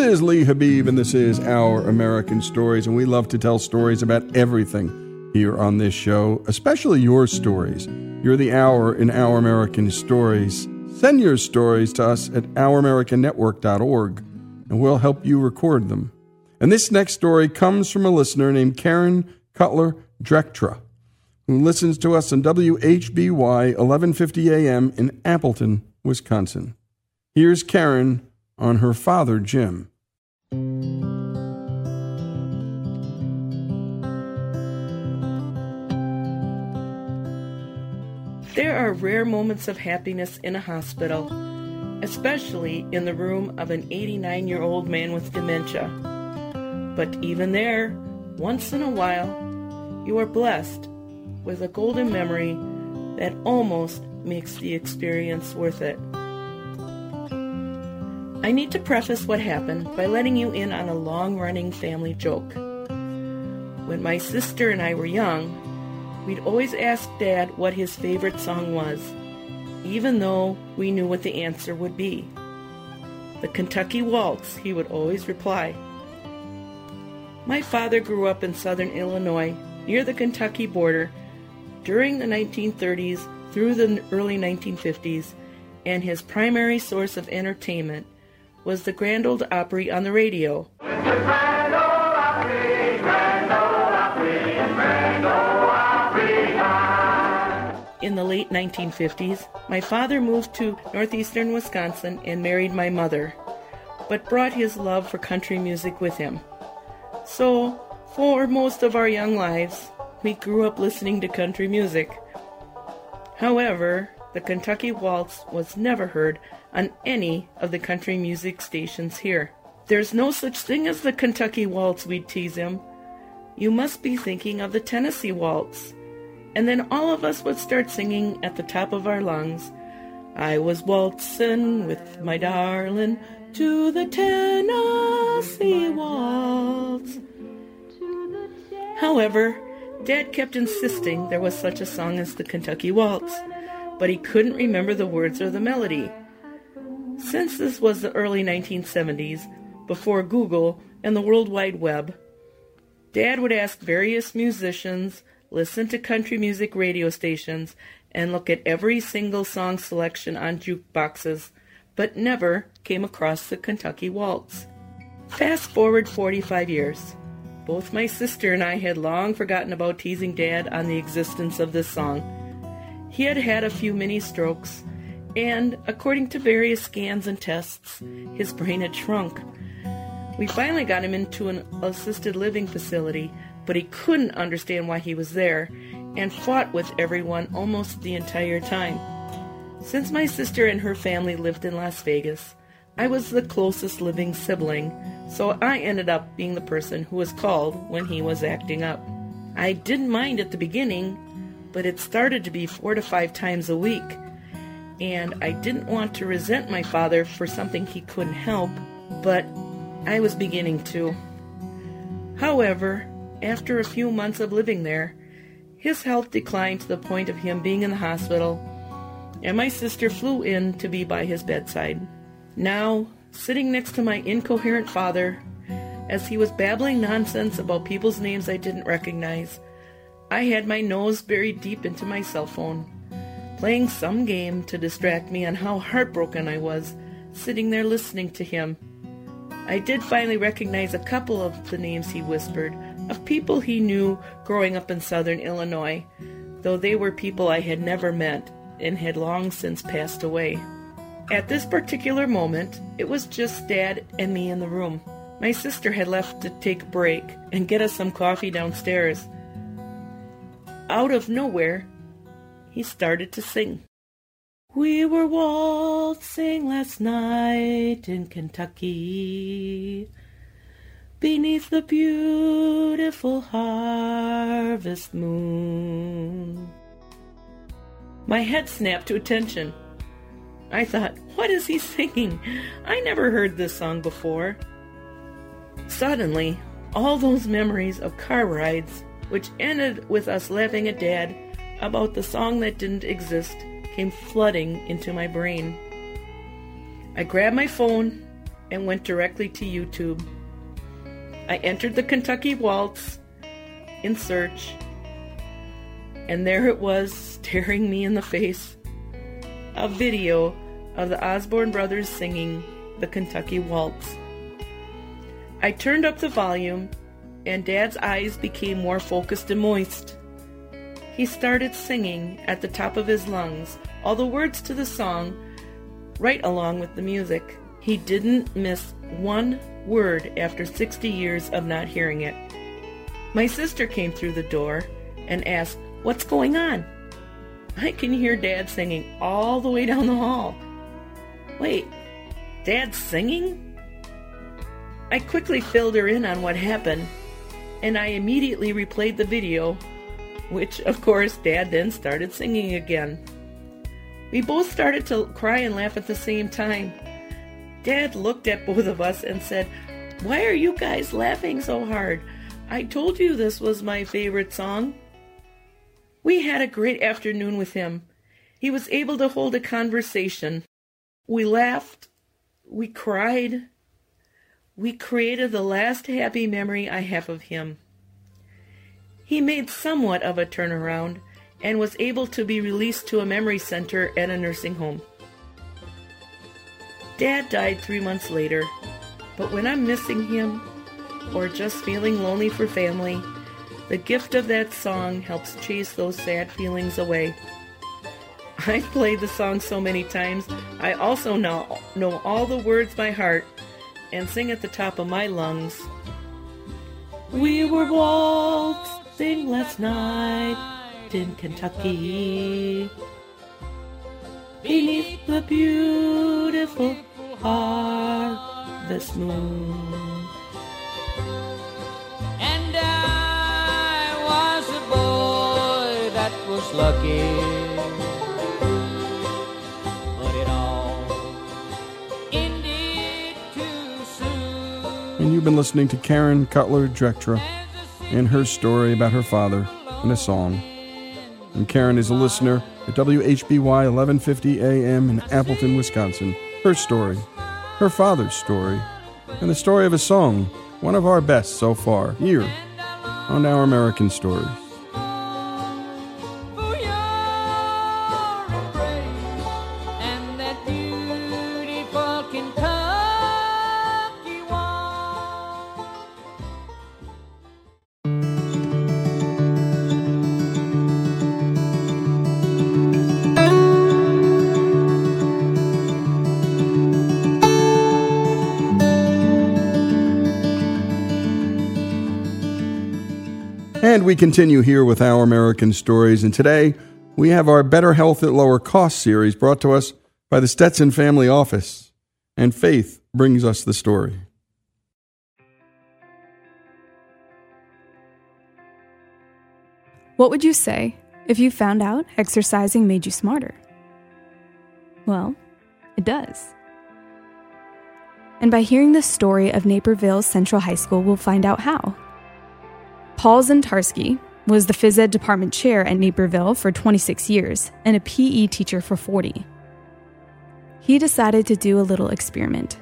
is Lee Habib, and this is Our American Stories, and we love to tell stories about everything here on this show, especially your stories. You're the hour in Our American Stories. Send your stories to us at ouramericannetwork.org, and we'll help you record them. And this next story comes from a listener named Karen Cutler Drektra, who listens to us on WHBY 1150 AM in Appleton, Wisconsin. Here's Karen on her father, Jim. There are rare moments of happiness in a hospital, especially in the room of an 89 year old man with dementia. But even there, once in a while, you are blessed with a golden memory that almost makes the experience worth it. I need to preface what happened by letting you in on a long running family joke. When my sister and I were young, we'd always ask Dad what his favorite song was, even though we knew what the answer would be. The Kentucky Waltz, he would always reply. My father grew up in southern Illinois, near the Kentucky border, during the 1930s through the early 1950s, and his primary source of entertainment was the Grand Ole Opry on the radio. Late 1950s, my father moved to northeastern Wisconsin and married my mother, but brought his love for country music with him. So, for most of our young lives, we grew up listening to country music. However, the Kentucky Waltz was never heard on any of the country music stations here. There's no such thing as the Kentucky Waltz, we'd tease him. You must be thinking of the Tennessee Waltz. And then all of us would start singing at the top of our lungs. I was waltzing with my darling to the Tennessee Waltz. However, Dad kept insisting there was such a song as the Kentucky Waltz, but he couldn't remember the words or the melody. Since this was the early 1970s, before Google and the World Wide Web, Dad would ask various musicians, listen to country music radio stations, and look at every single song selection on jukeboxes, but never came across the Kentucky Waltz. Fast forward 45 years. Both my sister and I had long forgotten about teasing Dad on the existence of this song. He had had a few mini strokes and according to various scans and tests, his brain had shrunk. We finally got him into an assisted living facility, but he couldn't understand why he was there and fought with everyone almost the entire time. Since my sister and her family lived in Las Vegas, I was the closest living sibling, so I ended up being the person who was called when he was acting up. I didn't mind at the beginning, but it started to be four to five times a week and I didn't want to resent my father for something he couldn't help, but I was beginning to. However, after a few months of living there, his health declined to the point of him being in the hospital, and my sister flew in to be by his bedside. Now, sitting next to my incoherent father, as he was babbling nonsense about people's names I didn't recognize, I had my nose buried deep into my cell phone playing some game to distract me on how heartbroken I was, sitting there listening to him. I did finally recognize a couple of the names he whispered, of people he knew growing up in southern Illinois, though they were people I had never met and had long since passed away. At this particular moment, it was just Dad and me in the room. My sister had left to take a break and get us some coffee downstairs. Out of nowhere, he started to sing. We were waltzing last night in Kentucky beneath the beautiful harvest moon. My head snapped to attention. I thought, what is he singing? I never heard this song before. Suddenly, all those memories of car rides, which ended with us laughing at Dad about the song that didn't exist came flooding into my brain. I grabbed my phone and went directly to YouTube. I entered the Kentucky Waltz in search, and there it was staring me in the face a video of the Osborne brothers singing the Kentucky Waltz. I turned up the volume, and Dad's eyes became more focused and moist. He started singing at the top of his lungs all the words to the song right along with the music. He didn't miss one word after 60 years of not hearing it. My sister came through the door and asked, What's going on? I can hear Dad singing all the way down the hall. Wait, Dad's singing? I quickly filled her in on what happened, and I immediately replayed the video, which, of course, Dad then started singing again. We both started to cry and laugh at the same time. Dad looked at both of us and said, Why are you guys laughing so hard? I told you this was my favorite song. We had a great afternoon with him. He was able to hold a conversation. We laughed. We cried. We created the last happy memory I have of him. He made somewhat of a turnaround and was able to be released to a memory center at a nursing home. Dad died three months later, but when I'm missing him or just feeling lonely for family, the gift of that song helps chase those sad feelings away. I've played the song so many times, I also now know all the words by heart and sing at the top of my lungs. We were waltzing last night in Kentucky beneath the beautiful moon. And I was lucky. But it all ended too soon. And you've been listening to Karen Cutler Drektra and her story about her father in a song. And Karen is a listener at WHBY 1150 AM in Appleton, Wisconsin. Her story, her father's story, and the story of a song, one of our best so far, here on Our American Stories. We continue here with Our American Stories. And today we have our Better Health at Lower Cost series brought to us by the Stetson Family Office. And Faith brings us the story. What would you say if you found out exercising made you smarter? Well, it does. And by hearing the story of Naperville Central High School, we'll find out how. Paul Zientarski was the phys ed department chair at Naperville for 26 years and a PE teacher for 40. He decided to do a little experiment.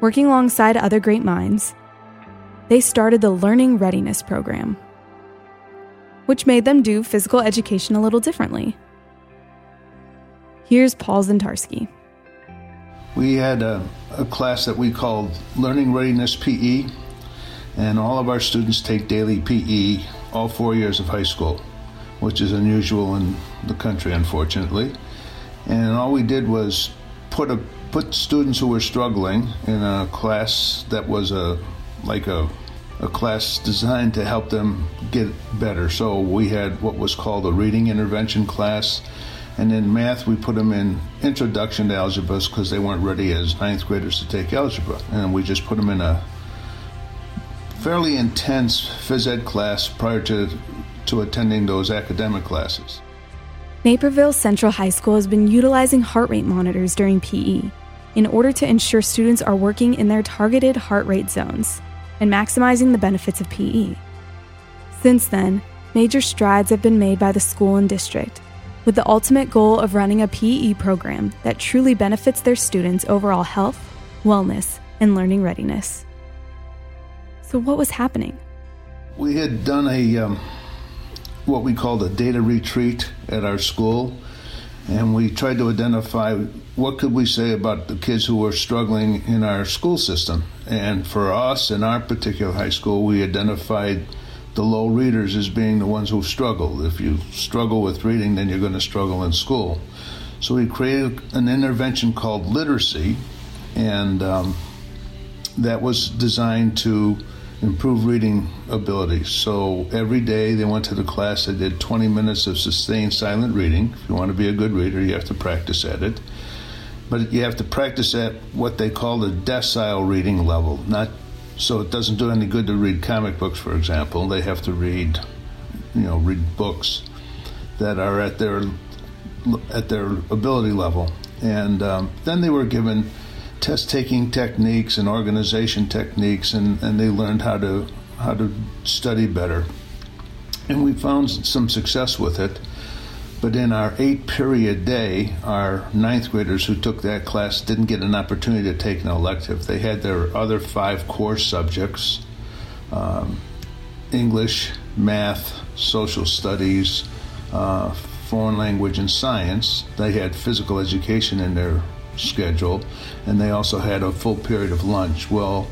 Working alongside other great minds, they started the Learning Readiness Program which made them do physical education a little differently. Here's Paul Zientarski. We had a, a class that we called Learning Readiness PE, and all of our students take daily PE all four years of high school, which is unusual in the country, unfortunately. And all we did was put a put students who were struggling in a class that was a like a a class designed to help them get better. So we had what was called a reading intervention class. And in math, we put them in introduction to algebra because they weren't ready as ninth graders to take algebra. And we just put them in a fairly intense phys ed class prior to, to attending those academic classes. Naperville Central High School has been utilizing heart rate monitors during PE in order to ensure students are working in their targeted heart rate zones and maximizing the benefits of PE. Since then, major strides have been made by the school and district, with the ultimate goal of running a PE program that truly benefits their students' overall health, wellness, and learning readiness. So, what was happening? We had done a um, what we called a data retreat at our school, and we tried to identify what could we say about the kids who were struggling in our school system. And for us in our particular high school, we identified the low readers as being the ones who struggle. If you struggle with reading, then you're going to struggle in school. So we created an intervention called literacy, and um, that was designed to improve reading ability. So every day they went to the class, they did 20 minutes of sustained silent reading. If you want to be a good reader, you have to practice at it. But you have to practice at what they call the decile reading level. Not so it doesn't do any good to read comic books, for example. They have to read, you know, read books that are at their at their ability level. And um, then they were given test taking techniques and organization techniques, and, and they learned how to how to study better. And we found some success with it. But in our eight period day, our ninth graders who took that class didn't get an opportunity to take an elective. They had their other five core subjects um, English, math, social studies, uh, foreign language, and science. They had physical education in their schedule, and they also had a full period of lunch. Well,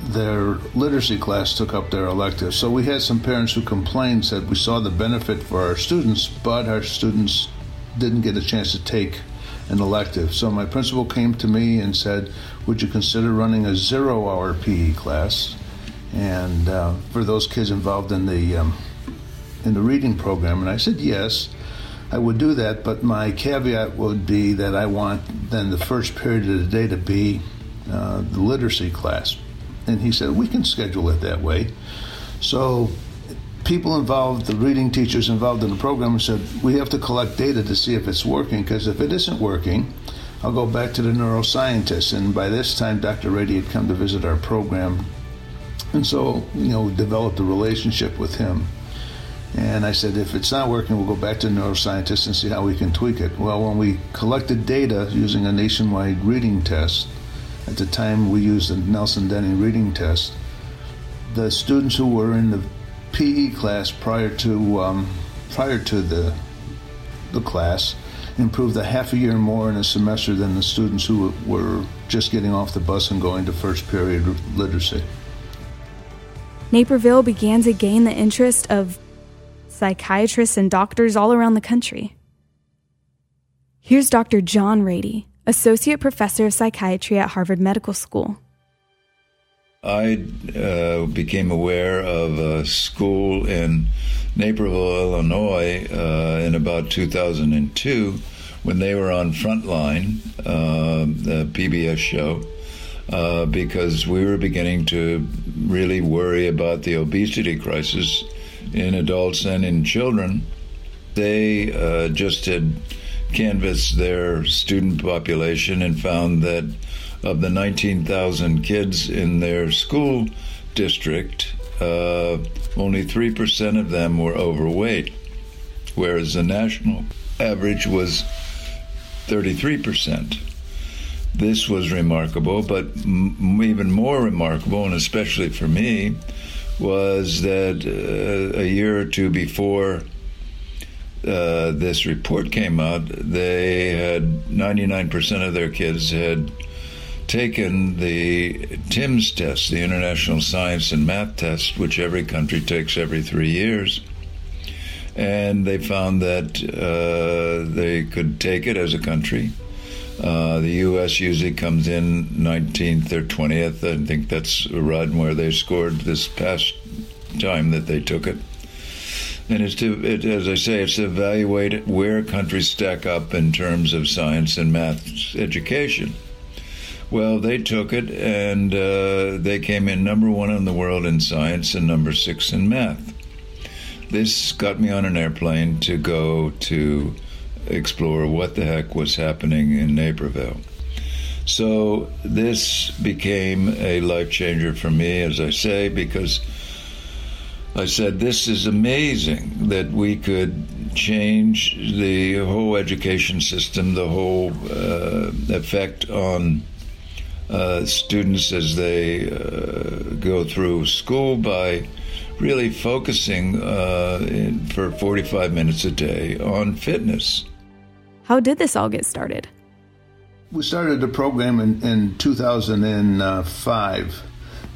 their literacy class took up their elective. So we had some parents who complained, said we saw the benefit for our students, but our students didn't get a chance to take an elective. So my principal came to me and said, Would you consider running a zero hour PE class? And uh, for those kids involved in the um, in the reading program, and I said yes. I would do that, but my caveat would be that I want then the first period of the day to be uh, the literacy class. And he said, We can schedule it that way. So people involved, the reading teachers involved in the program, said, We have to collect data to see if it's working, because if it isn't working, I'll go back to the neuroscientists. And by this time, Dr. Ratey had come to visit our program. And so, you know, developed a relationship with him. And I said, if it's not working, we'll go back to neuroscientists and see how we can tweak it. Well, when we collected data using a nationwide reading test, at the time we used the Nelson Denny reading test, the students who were in the PE class prior to um, prior to the the class improved a half a year more in a semester than the students who were just getting off the bus and going to first period literacy. Naperville began to gain the interest of psychiatrists, and doctors all around the country. Here's Dr. John Ratey, Associate Professor of Psychiatry at Harvard Medical School. I uh, became aware of a school in Naperville, Illinois, uh, in about 2002 when they were on Frontline, uh, the PBS show, uh, because we were beginning to really worry about the obesity crisis in adults and in children. They uh, just had canvassed their student population and found that of the 19,000 kids in their school district, uh, only 3% of them were overweight, whereas the national average was 33%. This was remarkable, but m- even more remarkable, and especially for me, was that uh, a year or two before uh, this report came out, they had 99% of their kids had taken the TIMSS test, the International Science and Math Test, which every country takes every three years. And they found that uh, they could take it as a country. Uh, the U.S. usually comes in 19th or 20th. I think that's right where they scored this past time that they took it. And it's to, it, as I say, it's to evaluate where countries stack up in terms of science and math education. Well, they took it and uh, they came in number one in the world in science and number six in math. This got me on an airplane to go to explore what the heck was happening in Naperville. So this became a life changer for me, as I say, because I said, This is amazing that we could change the whole education system, the whole uh, effect on uh, students as they uh, go through school by really focusing uh, in, for 45 minutes a day on fitness. How did this all get started? We started the program in, in 2005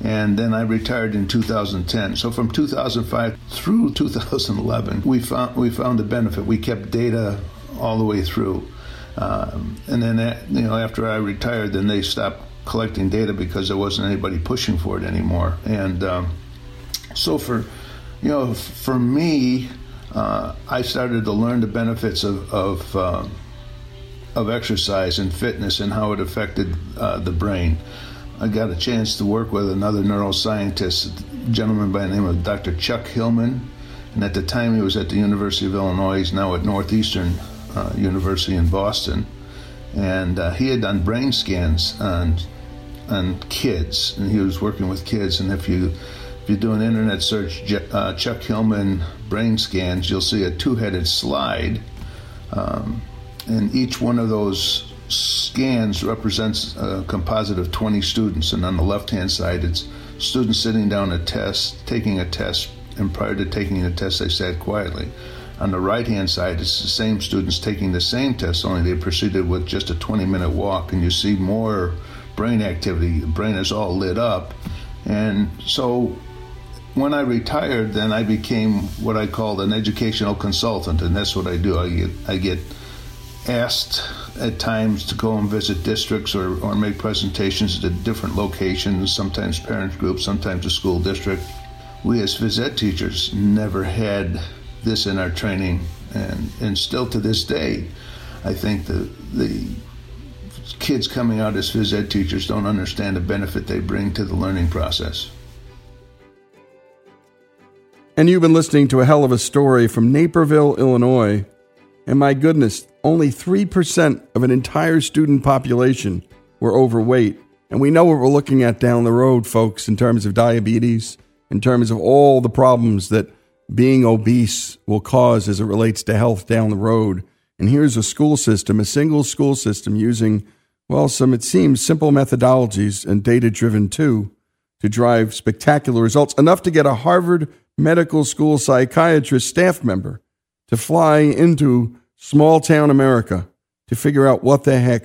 and then I retired in 2010. So from 2005 through 2011, we found we found the benefit. We kept data all the way through, um, and then that, you know after I retired, then they stopped collecting data because there wasn't anybody pushing for it anymore. And um, so for you know for me, uh, I started to learn the benefits of of, uh, of exercise and fitness and how it affected uh, the brain. I got a chance to work with another neuroscientist, a gentleman by the name of Dr. Chuck Hillman. And at the time, he was at the University of Illinois. He's now at Northeastern uh, University in Boston. And uh, he had done brain scans on, on kids, and he was working with kids. And if you if you do an internet search, uh, Chuck Hillman brain scans, you'll see a two-headed slide, um, and each one of those scans represents a composite of 20 students, and on the left hand side, it's students sitting down a test, taking a test, and prior to taking the test, they sat quietly. On the right hand side, it's the same students taking the same test, only they proceeded with just a 20 minute walk, and you see more brain activity. The brain is all lit up. And so when I retired, then I became what I called an educational consultant, and that's what I do. I get, I get asked at times to go and visit districts or, or make presentations at different locations, sometimes parent groups, sometimes a school district. We as phys ed teachers never had this in our training, and, and still to this day, I think the, the kids coming out as phys ed teachers don't understand the benefit they bring to the learning process. And you've been listening to a hell of a story from Naperville, Illinois. And my goodness, only 3% of an entire student population were overweight. And we know what we're looking at down the road, folks, in terms of diabetes, in terms of all the problems that being obese will cause as it relates to health down the road. And here's a school system, a single school system using, well, some, it seems, simple methodologies and data driven too to drive spectacular results, enough to get a Harvard Medical School psychiatrist staff member to fly into small town America to figure out what the heck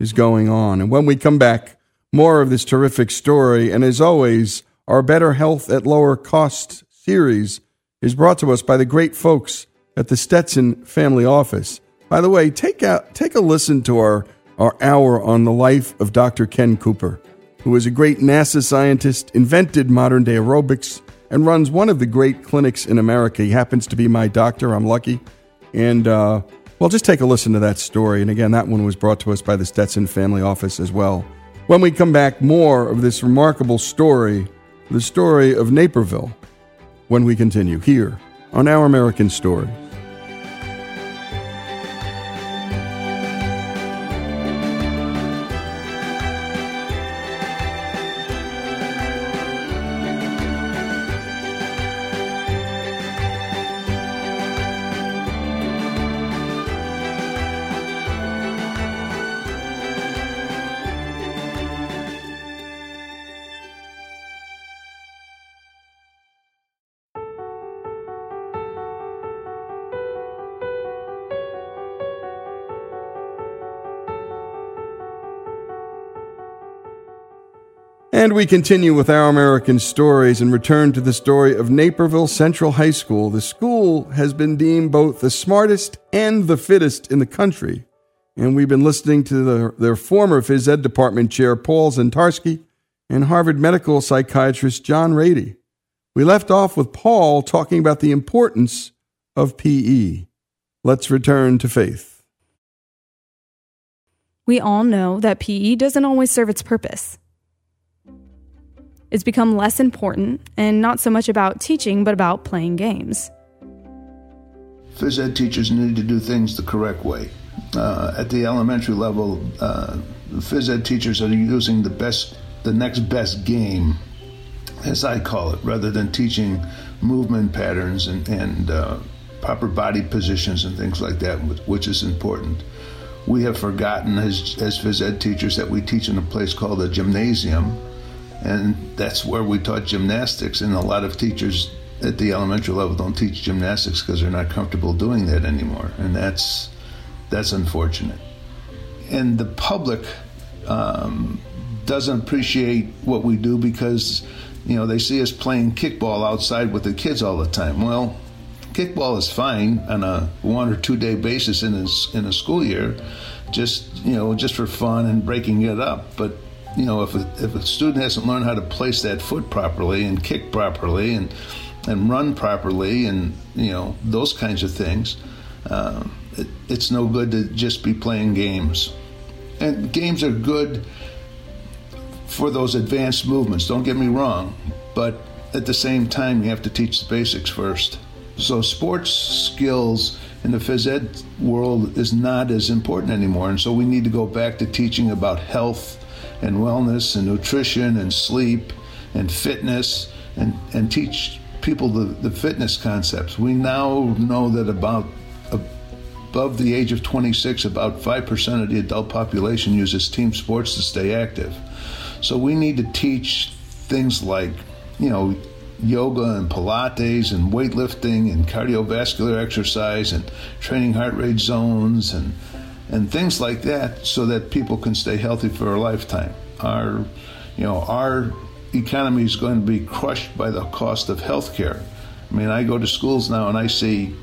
is going on. And when we come back, more of this terrific story. And as always, our Better Health at Lower Cost series is brought to us by the great folks at the Stetson Family Office. By the way, take a, take a listen to our, our hour on the life of Dr. Ken Cooper, who is a great NASA scientist, invented modern day aerobics, and runs one of the great clinics in America. He happens to be my doctor. I'm lucky. And, uh, well, just take a listen to that story. And again, that one was brought to us by the Stetson Family Office as well. When we come back, more of this remarkable story, the story of Naperville, when we continue here on Our American Story. And we continue with our American stories and return to the story of Naperville Central High School. The school has been deemed both the smartest and the fittest in the country. And we've been listening to the, their former phys ed department chair, Paul Zientarski, and Harvard medical psychiatrist, John Ratey. We left off with Paul talking about the importance of PE. Let's return to faith. We all know that PE doesn't always serve its purpose. It's become less important and not so much about teaching, but about playing games. Phys ed teachers need to do things the correct way. Uh, at the elementary level, uh, phys ed teachers are using the best, the next best game, as I call it, rather than teaching movement patterns and, and uh, proper body positions and things like that, which is important. we have forgotten as, as phys ed teachers that we teach in a place called a gymnasium, and that's where we taught gymnastics. And a lot of teachers at the elementary level don't teach gymnastics because they're not comfortable doing that anymore, and that's that's unfortunate. And the public um, doesn't appreciate what we do because you know they see us playing kickball outside with the kids all the time. Well, kickball is fine on a one or two day basis in a, in a school year, just you know just for fun and breaking it up. But you know if a, if a student hasn't learned how to place that foot properly and kick properly and and run properly and you know those kinds of things, um, it, it's no good to just be playing games. And games are good for those advanced movements. Don't get me wrong, but at the same time, you have to teach the basics first. So sports skills in the phys ed world is not as important anymore. And so we need to go back to teaching about health and wellness and nutrition and sleep and fitness and, and teach people the, the fitness concepts. We now know that about above the age of 26, about 5% of the adult population uses team sports to stay active. So we need to teach things like, you know, yoga and Pilates and weightlifting and cardiovascular exercise and training heart rate zones and and things like that so that people can stay healthy for a lifetime. Our you know, our economy is going to be crushed by the cost of health care. I mean, I go to schools now and I see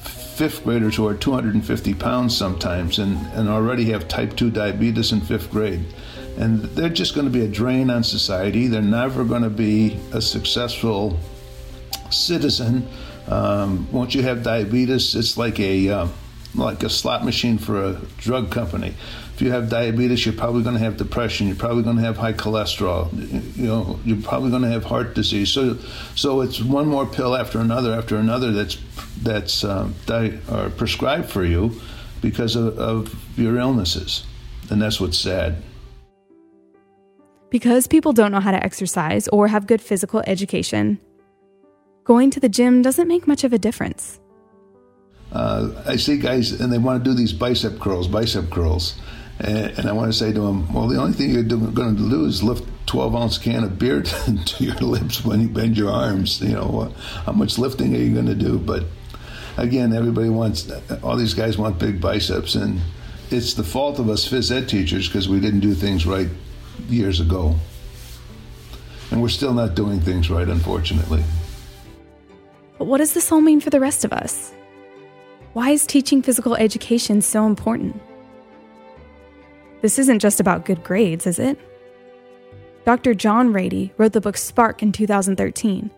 fifth graders who are 250 pounds sometimes and, and already have type 2 diabetes in fifth grade and they're just going to be a drain on society. They're never going to be a successful citizen. Um, once you have diabetes, it's like a uh, like a slot machine for a drug company. If you have diabetes, you're probably going to have depression. You're probably going to have high cholesterol. You know, you're probably going to have heart disease. So, so it's one more pill after another after another that's that's um, di- or prescribed for you because of, of your illnesses, and that's what's sad. Because people don't know how to exercise or have good physical education, going to the gym doesn't make much of a difference. Uh, I see guys and they want to do these bicep curls, bicep curls. And, and I want to say to them, well, the only thing you're going to do is lift 12 ounce can of beer to your lips when you bend your arms. You know, how much lifting are you going to do? But again, everybody wants, all these guys want big biceps. And it's the fault of us phys ed teachers because we didn't do things right years ago. And we're still not doing things right, unfortunately. But what does this all mean for the rest of us? Why is teaching physical education so important? This isn't just about good grades, is it? Dr. John Ratey wrote the book Spark in 2013,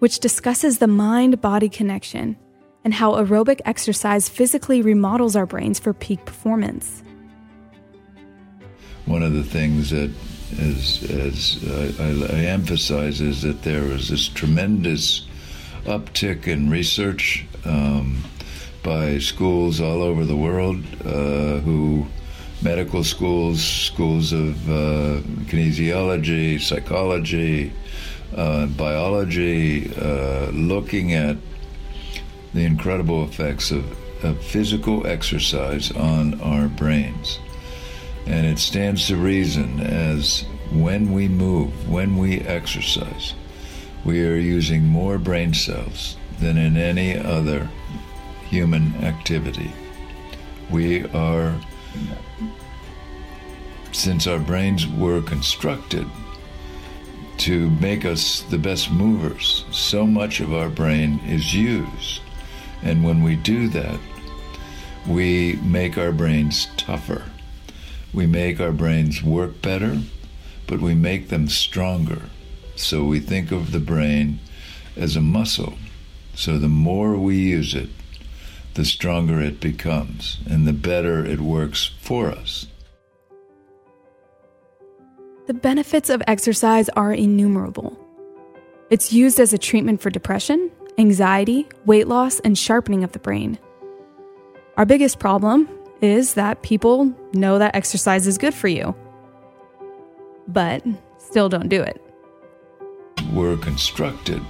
which discusses the mind body connection and how aerobic exercise physically remodels our brains for peak performance one of the things that is, as I, I, emphasize is that there is this tremendous uptick in research um, by schools all over the world uh, who medical schools, schools of uh, kinesiology, psychology, uh, biology, uh, looking at the incredible effects of, of physical exercise on our brains. And it stands to reason as when we move, when we exercise, we are using more brain cells than in any other human activity. We are, since our brains were constructed to make us the best movers, so much of our brain is used. And when we do that, we make our brains tougher we make our brains work better, but we make them stronger. So we think of the brain as a muscle. So the more we use it, the stronger it becomes and the better it works for us. The benefits of exercise are innumerable. It's used as a treatment for depression, anxiety, weight loss, and sharpening of the brain. Our biggest problem is that people know that exercise is good for you, but still don't do it. We're constructed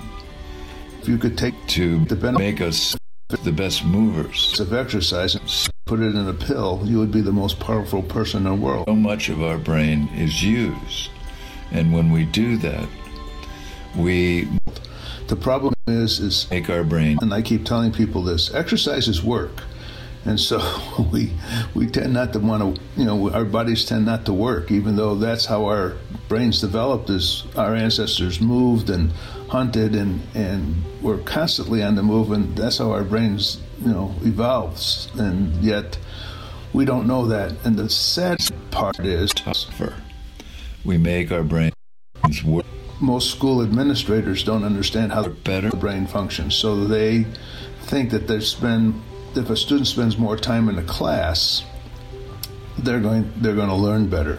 if you could take to make us the best movers of exercise put it in a pill, you would be the most powerful person in the world. So much of our brain is used. And when we do that, we The problem is, is, make our brain and I keep telling people this: exercises work, and so we we tend not to want to, you know, our bodies tend not to work, even though that's how our brains developed. Is our ancestors moved and hunted, and and we're constantly on the move, and that's how our brains, you know, evolves, and yet we don't know that. And the sad part is, tougher. We make our brains work most school administrators don't understand how better. the brain functions. So they think that they spend if a student spends more time in a class, they're going they're going to learn better.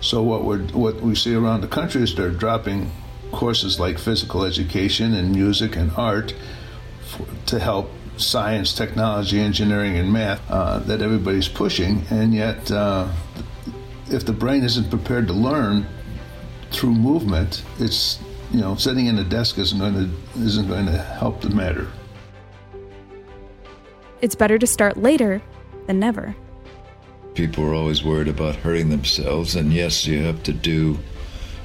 So what we what we see around the country is they're dropping courses like physical education and music and art for, to help science, technology, engineering, and math uh, that everybody's pushing, and yet. Uh, if the brain isn't prepared to learn, through movement, it's you know sitting in a desk isn't going to isn't going to help the matter. It's better to start later than never. People are always worried about hurting themselves, and yes, you have to do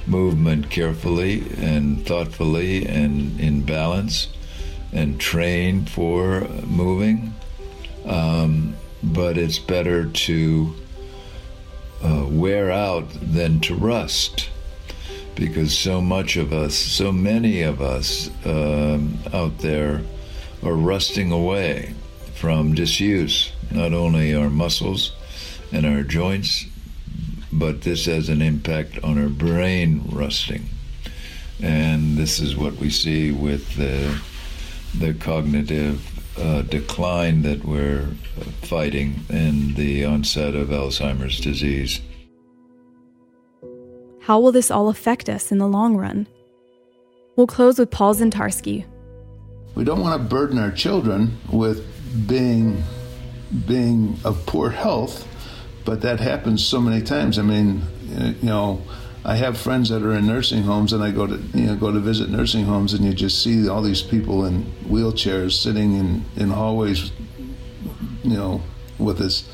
movement carefully and thoughtfully and in balance and train for moving. Um, but it's better to uh, wear out than to rust because so much of us, so many of us um, out there are rusting away from disuse, not only our muscles and our joints, but this has an impact on our brain rusting. And this is what we see with the, the cognitive uh, decline that we're fighting and the onset of Alzheimer's disease. How will this all affect us in the long run? We'll close with Paul Zientarski. We don't want to burden our children with being being of poor health, but that happens so many times. I mean, you know, I have friends that are in nursing homes, and I go to you know go to visit nursing homes, and you just see all these people in wheelchairs sitting in in hallways, you know, with this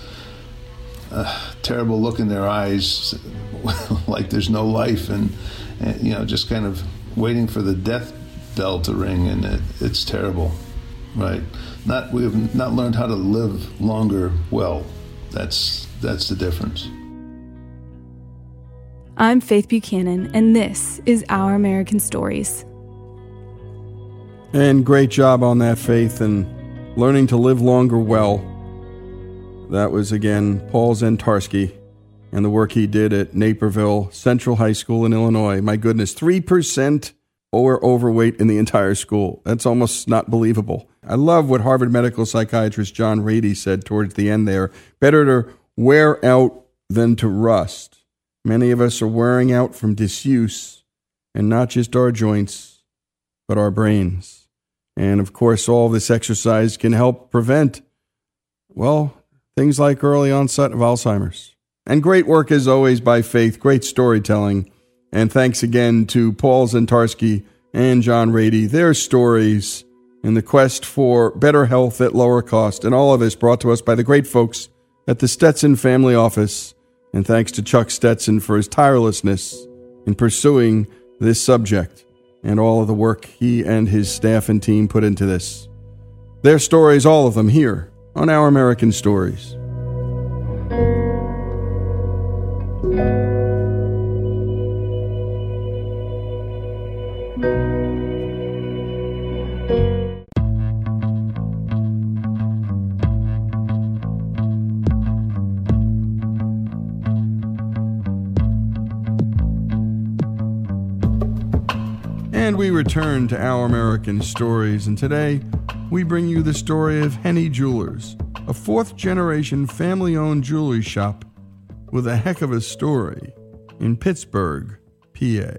uh, terrible look in their eyes, like there's no life, and, and, you know, just kind of waiting for the death bell to ring, and it, it's terrible, right? Not we have not learned how to live longer well. That's that's the difference. I'm Faith Buchanan, and this is Our American Stories. And great job on that, Faith, and learning to live longer well. That was again Paul Zientarski and the work he did at Naperville Central High School in Illinois. My goodness, 3% or overweight in the entire school. That's almost not believable. I love what Harvard medical psychiatrist John Ratey said towards the end there. Better to wear out than to rust. Many of us are wearing out from disuse, and not just our joints, but our brains. And of course, all this exercise can help prevent, well, things like early onset of Alzheimer's. And great work as always by Faith, great storytelling. And thanks again to Paul Zientarski and John Ratey, their stories in the quest for better health at lower cost. And all of this brought to us by the great folks at the Stetson Family Office. And thanks to Chuck Stetson for his tirelessness in pursuing this subject and all of the work he and his staff and team put into this. Their stories, all of them, here on Our American Stories. And we return to Our American Stories, and today we bring you the story of Henne Jewelers, a fourth generation family owned jewelry shop with a heck of a story in Pittsburgh, PA.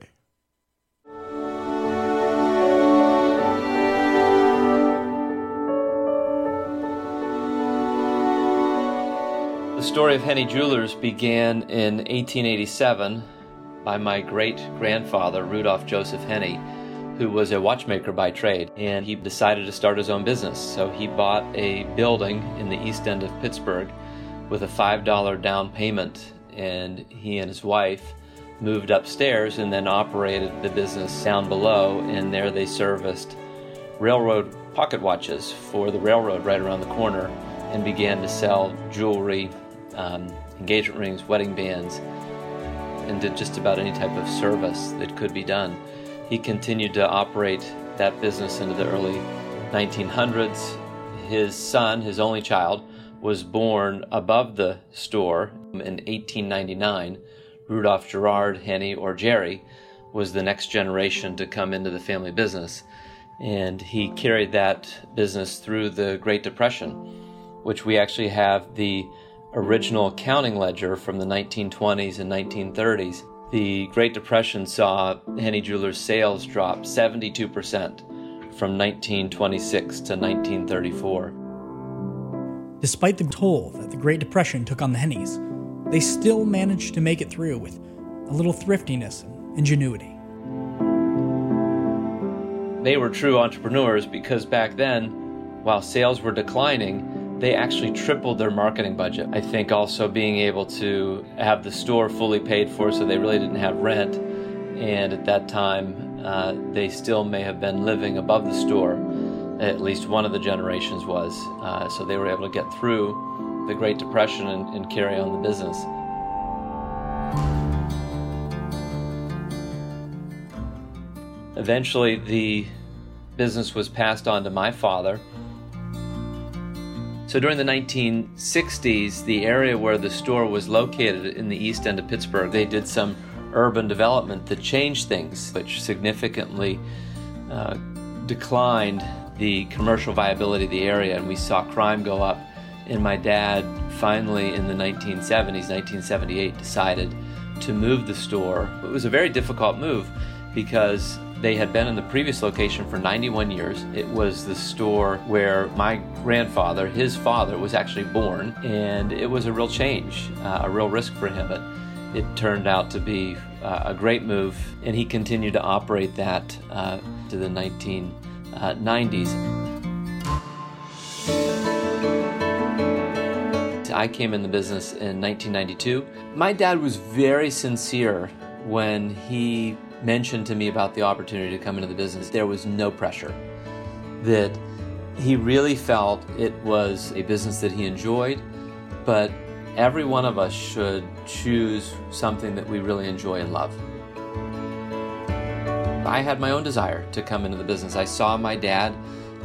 The story of Henne Jewelers began in 1887 by my great grandfather, Rudolph Joseph Henne, who was a watchmaker by trade. And he decided to start his own business. So he bought a building in the east end of Pittsburgh with a $5 down payment, and he and his wife moved upstairs and then operated the business down below, and there they serviced railroad pocket watches for the railroad right around the corner and began to sell jewelry, um, engagement rings, wedding bands, and did just about any type of service that could be done. He continued to operate that business into the early 1900s. His son, his only child, was born above the store in 1899. Rudolph Gerard Henne, or Jerry, was the next generation to come into the family business. And he carried that business through the Great Depression, which we actually have the original accounting ledger from the 1920s and 1930s. The Great Depression saw Henne Jewelers sales drop 72% from 1926 to 1934. Despite the toll that the Great Depression took on the Hennes, they still managed to make it through with a little thriftiness and ingenuity. They were true entrepreneurs because back then, while sales were declining, they actually tripled their marketing budget. I think also being able to have the store fully paid for so they really didn't have rent. And at that time, uh, they still may have been living above the store. At least one of the generations was. Uh, so they were able to get through the Great Depression and, and carry on the business. Eventually, the business was passed on to my father. So during the 1960s, the area where the store was located in the east end of Pittsburgh, they did some urban development that changed things, which significantly uh, declined the commercial viability of the area, and we saw crime go up. And my dad finally, in the 1970s, 1978, decided to move the store. It was a very difficult move because they had been in the previous location for 91 years. It was the store where my grandfather, his father, was actually born, and it was a real change, uh, a real risk for him. But it turned out to be uh, a great move, and he continued to operate that uh, to the 1990s. I came in the business in 1992. My dad was very sincere when he mentioned to me about the opportunity to come into the business. There was no pressure. That he really felt it was a business that he enjoyed, but every one of us should choose something that we really enjoy and love. I had my own desire to come into the business. I saw my dad,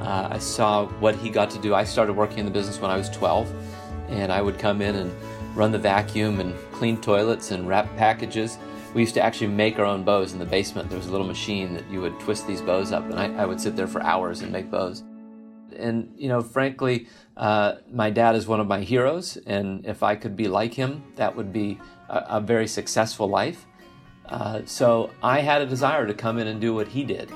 uh, I saw what he got to do. I started working in the business when I was 12 and I would come in and run the vacuum and clean toilets and wrap packages. We used to actually make our own bows in the basement. There was a little machine that you would twist these bows up, and I, I would sit there for hours and make bows. And, you know, frankly, uh, my dad is one of my heroes, and if I could be like him, that would be a, a very successful life. Uh, so I had a desire to come in and do what he did.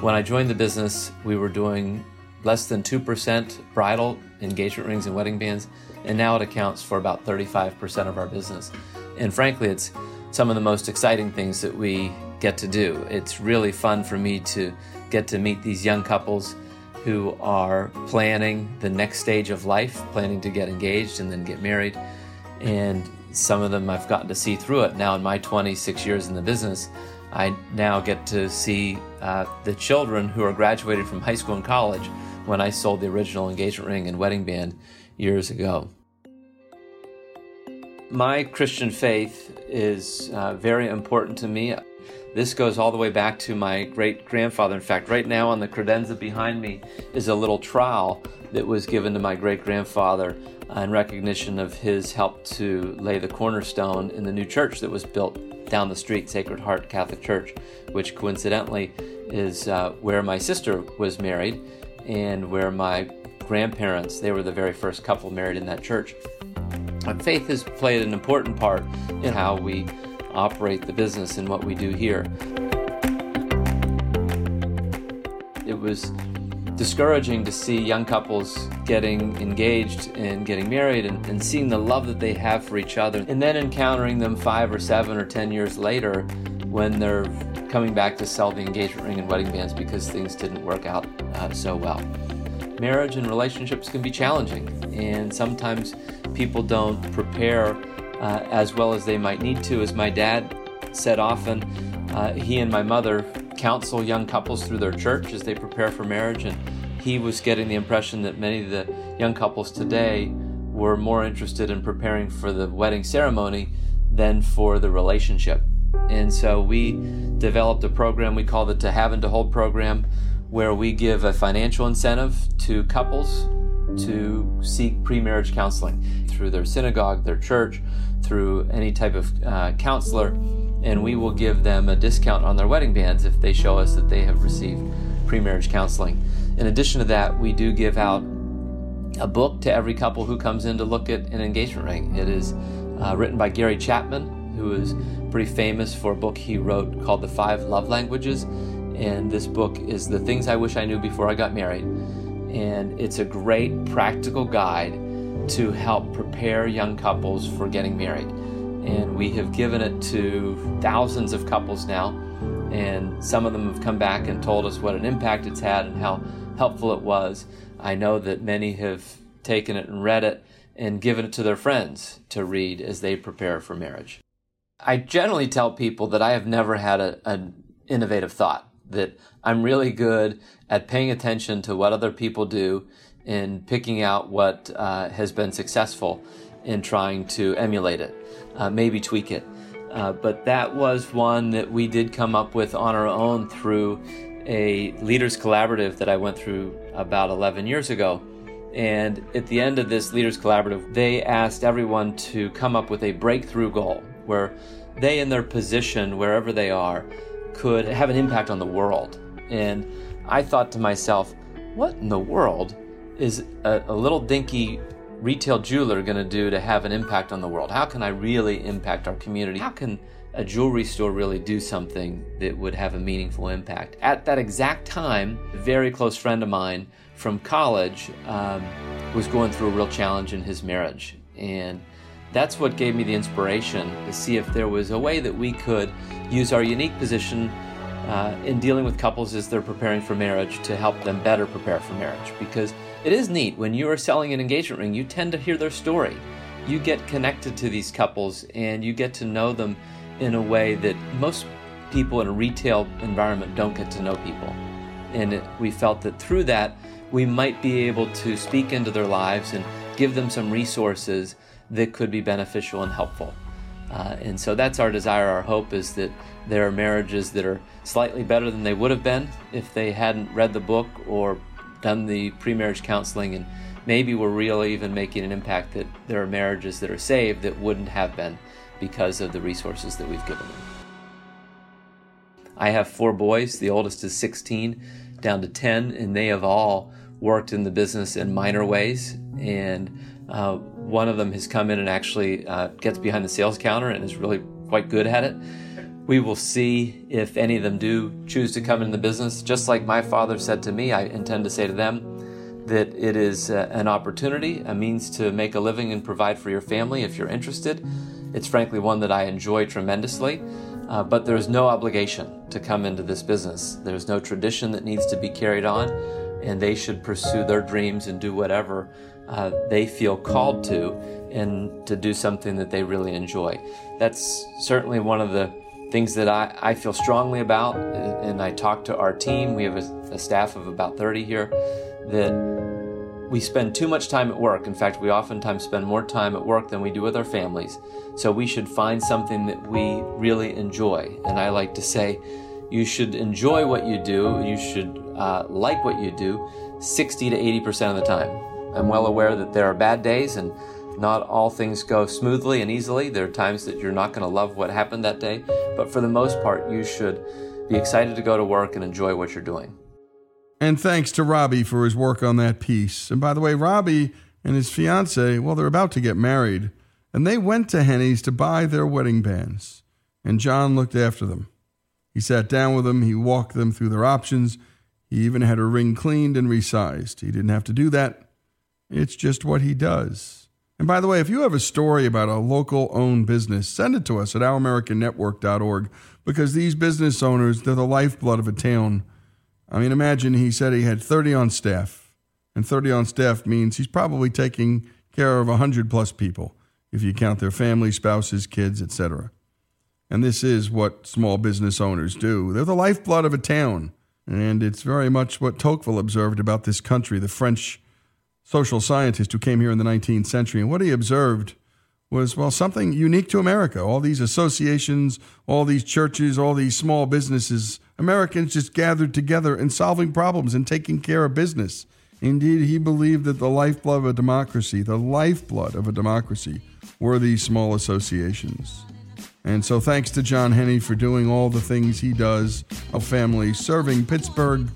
When I joined the business, we were doing less than 2% bridal engagement rings and wedding bands, and now it accounts for about 35% of our business. And frankly, it's some of the most exciting things that we get to do. It's really fun for me to get to meet these young couples who are planning the next stage of life, planning to get engaged and then get married. And some of them I've gotten to see through it. Now, in my 26 years in the business, I now get to see uh, the children who are graduated from high school and college when I sold the original engagement ring and wedding band years ago. My Christian faith is uh, very important to me. This goes all the way back to my great grandfather. In fact, right now on the credenza behind me is a little trowel that was given to my great grandfather in recognition of his help to lay the cornerstone in the new church that was built down the street, Sacred Heart Catholic Church, which coincidentally is uh, where my sister was married and where my grandparents, they were the very first couple married in that church. Faith has played an important part in how we operate the business and what we do here. It was discouraging to see young couples getting engaged and getting married and, and, seeing the love that they have for each other, and then encountering them five or seven or ten years later when they're coming back to sell the engagement ring and wedding bands because things didn't work out uh, so well. marriage and relationships can be challenging, and sometimes people don't prepare uh, as well as they might need to. As my dad said often, uh, he and my mother counsel young couples through their church as they prepare for marriage, and he was getting the impression that many of the young couples today were more interested in preparing for the wedding ceremony than for the relationship. And so we developed a program we call the To Have and To Hold program, where we give a financial incentive to couples to seek pre marriage counseling through their synagogue, their church, through any type of uh, counselor, and we will give them a discount on their wedding bands if they show us that they have received pre marriage counseling. In addition to that, we do give out a book to every couple who comes in to look at an engagement ring. It is uh, written by Gary Chapman, who is pretty famous for a book he wrote called The Five Love Languages. And this book is The Things I Wish I Knew Before I Got Married. And it's a great practical guide to help prepare young couples for getting married. And we have given it to thousands of couples now. And some of them have come back and told us what an impact it's had and how helpful it was. I know that many have taken it and read it and given it to their friends to read as they prepare for marriage. I generally tell people that I have never had an innovative thought, that I'm really good at paying attention to what other people do and picking out what uh, has been successful in trying to emulate it, uh, maybe tweak it. Uh, but that was one that we did come up with on our own through a leaders collaborative that I went through about 11 years ago. And at the end of this leaders collaborative, they asked everyone to come up with a breakthrough goal where they, in their position, wherever they are, could have an impact on the world. And I thought to myself, what in the world is a, a little dinky retail jeweler going to do to have an impact on the world? How can I really impact our community? How can a jewelry store really do something that would have a meaningful impact? At that exact time, a very close friend of mine from college um, was going through a real challenge in his marriage. And that's what gave me the inspiration to see if there was a way that we could use our unique position uh, in dealing with couples as they're preparing for marriage to help them better prepare for marriage. Because it is neat when you are selling an engagement ring, you tend to hear their story. You get connected to these couples and you get to know them in a way that most people in a retail environment don't get to know people. And it, we felt that through that, we might be able to speak into their lives and give them some resources that could be beneficial and helpful. Uh, and so that's our desire, our hope is that there are marriages that are slightly better than they would have been if they hadn't read the book or done the pre marriage counseling. And maybe we're really even making an impact that there are marriages that are saved that wouldn't have been because of the resources that we've given them. I have four boys, the oldest is 16 down to 10, and they have all worked in the business in minor ways. And uh, one of them has come in and actually uh, gets behind the sales counter and is really quite good at it. We will see if any of them do choose to come in the business. Just like my father said to me, I intend to say to them that it is uh, an opportunity, a means to make a living and provide for your family if you're interested. It's frankly one that I enjoy tremendously. Uh, but there's no obligation to come into this business. There's no tradition that needs to be carried on and they should pursue their dreams and do whatever uh, they feel called to and to do something that they really enjoy. That's certainly one of the things that I, I feel strongly about. And I talk to our team, we have a, a staff of about 30 here, that we spend too much time at work. In fact, we oftentimes spend more time at work than we do with our families. So we should find something that we really enjoy. And I like to say, you should enjoy what you do. You should uh, like what you do 60 to 80% of the time. I'm well aware that there are bad days and not all things go smoothly and easily. There are times that you're not going to love what happened that day. But for the most part, you should be excited to go to work and enjoy what you're doing. And thanks to Robbie for his work on that piece. And by the way, Robbie and his fiance, well, they're about to get married, and they went to Henne's to buy their wedding bands. And John looked after them. He sat down with them, he walked them through their options. He even had her ring cleaned and resized. He didn't have to do that. It's just what he does. And by the way, if you have a story about a local owned business, send it to us at ouramericannetwork.org because these business owners, they're the lifeblood of a town. I mean, imagine he said he had 30 on staff. And 30 on staff means he's probably taking care of 100 plus people if you count their family, spouses, kids, etc. And this is what small business owners do. They're the lifeblood of a town. And it's very much what Tocqueville observed about this country, the French social scientist who came here in the 19th century. And what he observed was, well, something unique to America. All these associations, all these churches, all these small businesses, Americans just gathered together and solving problems and taking care of business. Indeed, he believed that the lifeblood of a democracy, the lifeblood of a democracy, were these small associations. And so, thanks to John Henne for doing all the things he does, a family serving Pittsburgh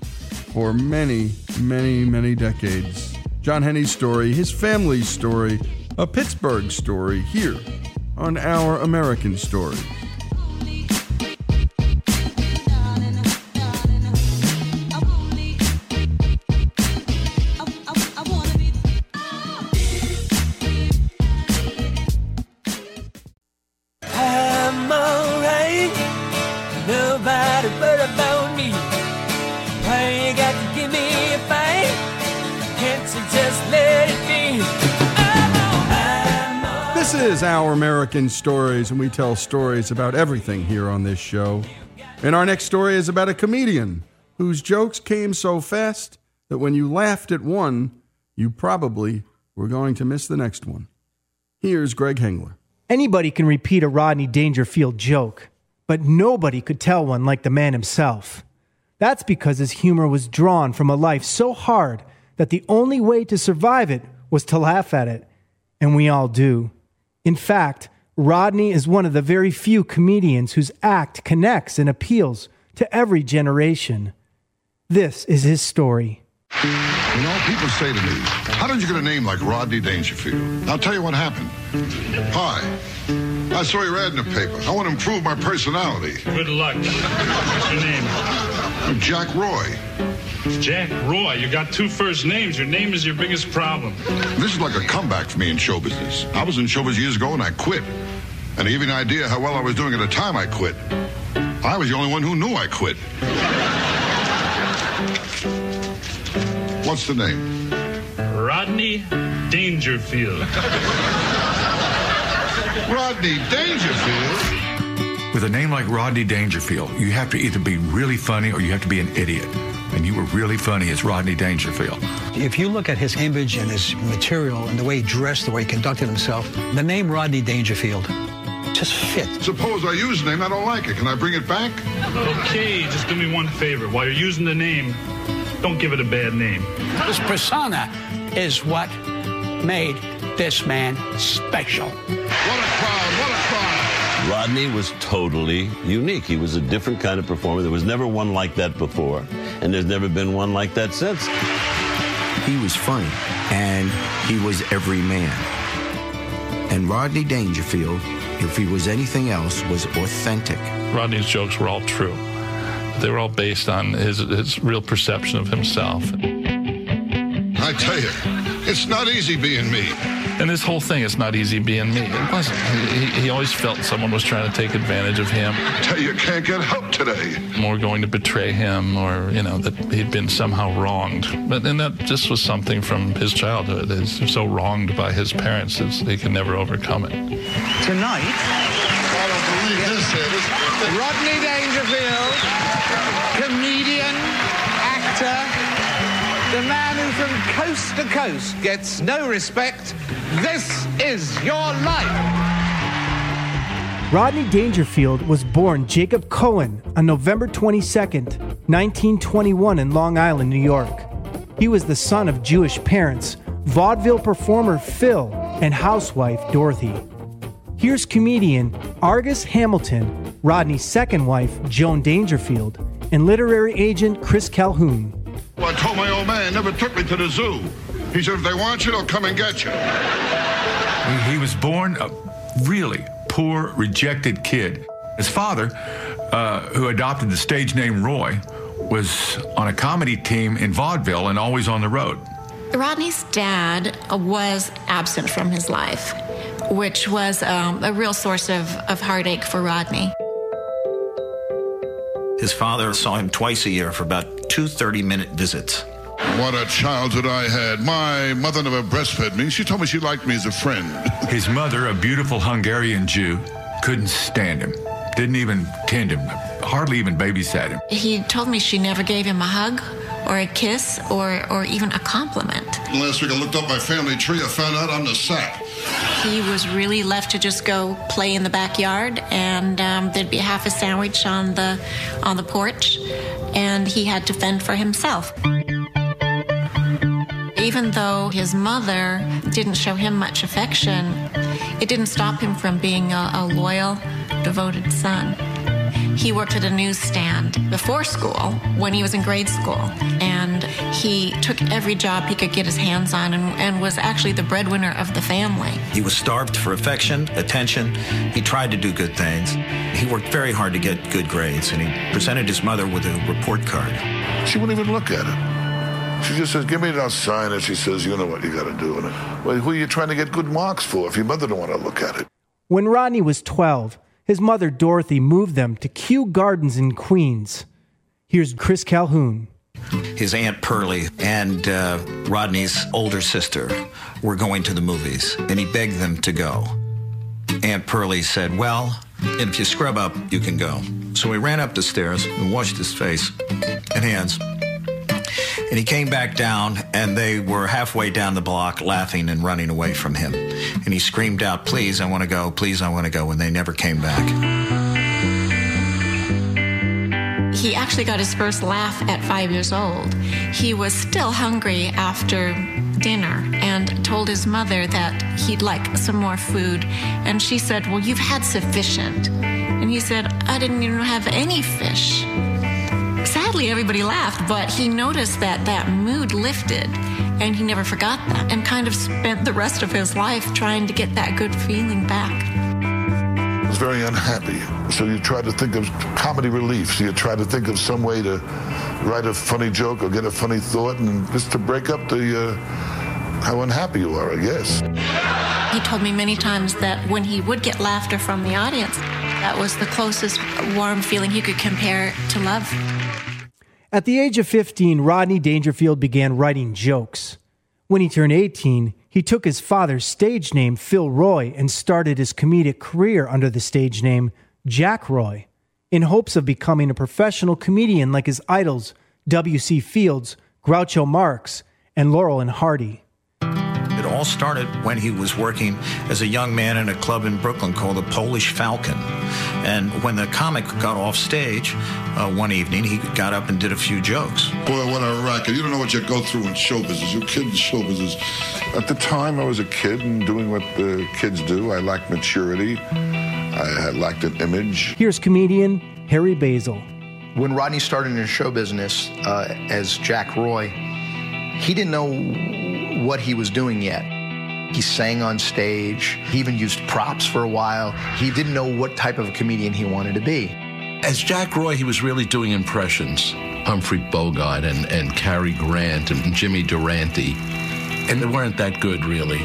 for many, many, many decades. John Henne's story, his family's story, a Pittsburgh story here on Our American Story. American Stories, and we tell stories about everything here on this show. And our next story is about a comedian whose jokes came so fast that when you laughed at one, you probably were going to miss the next one. Here's Greg Hengler. Anybody can repeat a Rodney Dangerfield joke, but nobody could tell one like the man himself. That's because his humor was drawn from a life so hard that the only way to survive it was to laugh at it. And we all do. In fact, Rodney is one of the very few comedians whose act connects and appeals to every generation. This is his story. You know, people say to me, how did you get a name like Rodney Dangerfield? I'll tell you what happened. Hi. I saw your ad in the paper. I want to improve my personality. Good luck. What's your name? I'm Jack Roy. Jack Roy. You got two first names. Your name is your biggest problem. This is like a comeback for me in show business. I was in show business years ago and I quit. And to give you an idea how well I was doing at the time I quit, I was the only one who knew I quit. What's the name? Rodney Dangerfield. Rodney Dangerfield. With a name like Rodney Dangerfield, you have to either be really funny or you have to be an idiot. And you were really funny as Rodney Dangerfield. If you look at his image and his material and the way he dressed, the way he conducted himself, the name Rodney Dangerfield just fit. Suppose I use the name, I don't like it. Can I bring it back? Okay, just do me one favor. While you're using the name, don't give it a bad name. This persona is what made this man special. What a crowd, what a crowd. Rodney was totally unique. He was a different kind of performer. There was never one like that before, and there's never been one like that since. He was funny, and he was every man. And Rodney Dangerfield, if he was anything else, was authentic. Rodney's jokes were all true. They were all based on his, his real perception of himself. I tell you, it's not easy being me. And this whole thing, it's not easy being me. It wasn't. He, he always felt someone was trying to take advantage of him. Tell you, can't get help today. More going to betray him, or you know that he'd been somehow wronged. But and that just was something from his childhood. He's so wronged by his parents that he can never overcome it. Tonight, I don't believe this is. Rodney Dangerfield, comedian, actor, the man who from coast to coast gets no respect. This is your life. Rodney Dangerfield was born Jacob Cohen on November 22, 1921, in Long Island, New York. He was the son of Jewish parents, vaudeville performer Phil, and housewife Dorothy. Here's comedian Argus Hamilton, Rodney's second wife, Joan Dangerfield, and literary agent Chris Calhoun. I told my old man, never took me to the zoo. He said, if they want you, they'll come and get you. He, he was born a really poor, rejected kid. His father, uh, who adopted the stage name Roy, was on a comedy team in vaudeville and always on the road. Rodney's dad was absent from his life, which was um, a real source of, of heartache for Rodney. His father saw him twice a year for about two 30 minute visits. What a childhood I had. My mother never breastfed me. She told me she liked me as a friend. His mother, a beautiful Hungarian Jew, couldn't stand him. Didn't even tend him. Hardly even babysat him. He told me she never gave him a hug or a kiss or, or even a compliment. Last week I looked up my family tree. I found out I'm the sap. He was really left to just go play in the backyard, and um, there'd be half a sandwich on the on the porch, and he had to fend for himself. Even though his mother didn't show him much affection, it didn't stop him from being a, a loyal, devoted son. He worked at a newsstand before school when he was in grade school, and he took every job he could get his hands on and, and was actually the breadwinner of the family. He was starved for affection, attention. He tried to do good things. He worked very hard to get good grades, and he presented his mother with a report card. She wouldn't even look at it. She just says, give me that sign, and she says, you know what you got to do. And well, who are you trying to get good marks for if your mother don't want to look at it? When Rodney was 12, his mother Dorothy moved them to Kew Gardens in Queens. Here's Chris Calhoun. His Aunt Pearlie and uh, Rodney's older sister were going to the movies, and he begged them to go. Aunt Pearlie said, Well, if you scrub up, you can go. So he ran up the stairs and washed his face and hands. And he came back down, and they were halfway down the block laughing and running away from him. And he screamed out, Please, I want to go. Please, I want to go. And they never came back. He actually got his first laugh at five years old. He was still hungry after dinner and told his mother that he'd like some more food. And she said, Well, you've had sufficient. And he said, I didn't even have any fish. Sadly, everybody laughed, but he noticed that that mood lifted and he never forgot that and kind of spent the rest of his life trying to get that good feeling back. Very unhappy. So you try to think of comedy relief. So you try to think of some way to write a funny joke or get a funny thought and just to break up the uh, how unhappy you are, I guess. He told me many times that when he would get laughter from the audience, that was the closest warm feeling he could compare to love. At the age of 15, Rodney Dangerfield began writing jokes. When he turned 18, he took his father's stage name, Phil Roy, and started his comedic career under the stage name Jack Roy, in hopes of becoming a professional comedian like his idols W.C. Fields, Groucho Marx, and Laurel and Hardy. It all started when he was working as a young man in a club in Brooklyn called the Polish Falcon. And when the comic got off stage uh, one evening, he got up and did a few jokes. Boy, what a racket. You don't know what you go through in show business. You're a kid in show business. At the time, I was a kid and doing what the kids do. I lacked maturity. I lacked an image. Here's comedian Harry Basil. When Rodney started in show business uh, as Jack Roy, he didn't know what he was doing yet. He sang on stage. He even used props for a while. He didn't know what type of a comedian he wanted to be. As Jack Roy, he was really doing impressions. Humphrey Bogart and, and Cary Grant and Jimmy Durante. And they weren't that good, really.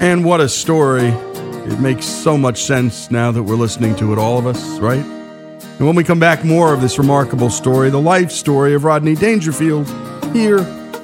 And what a story. It makes so much sense now that we're listening to it, all of us, right? And when we come back, more of this remarkable story, the life story of Rodney Dangerfield, here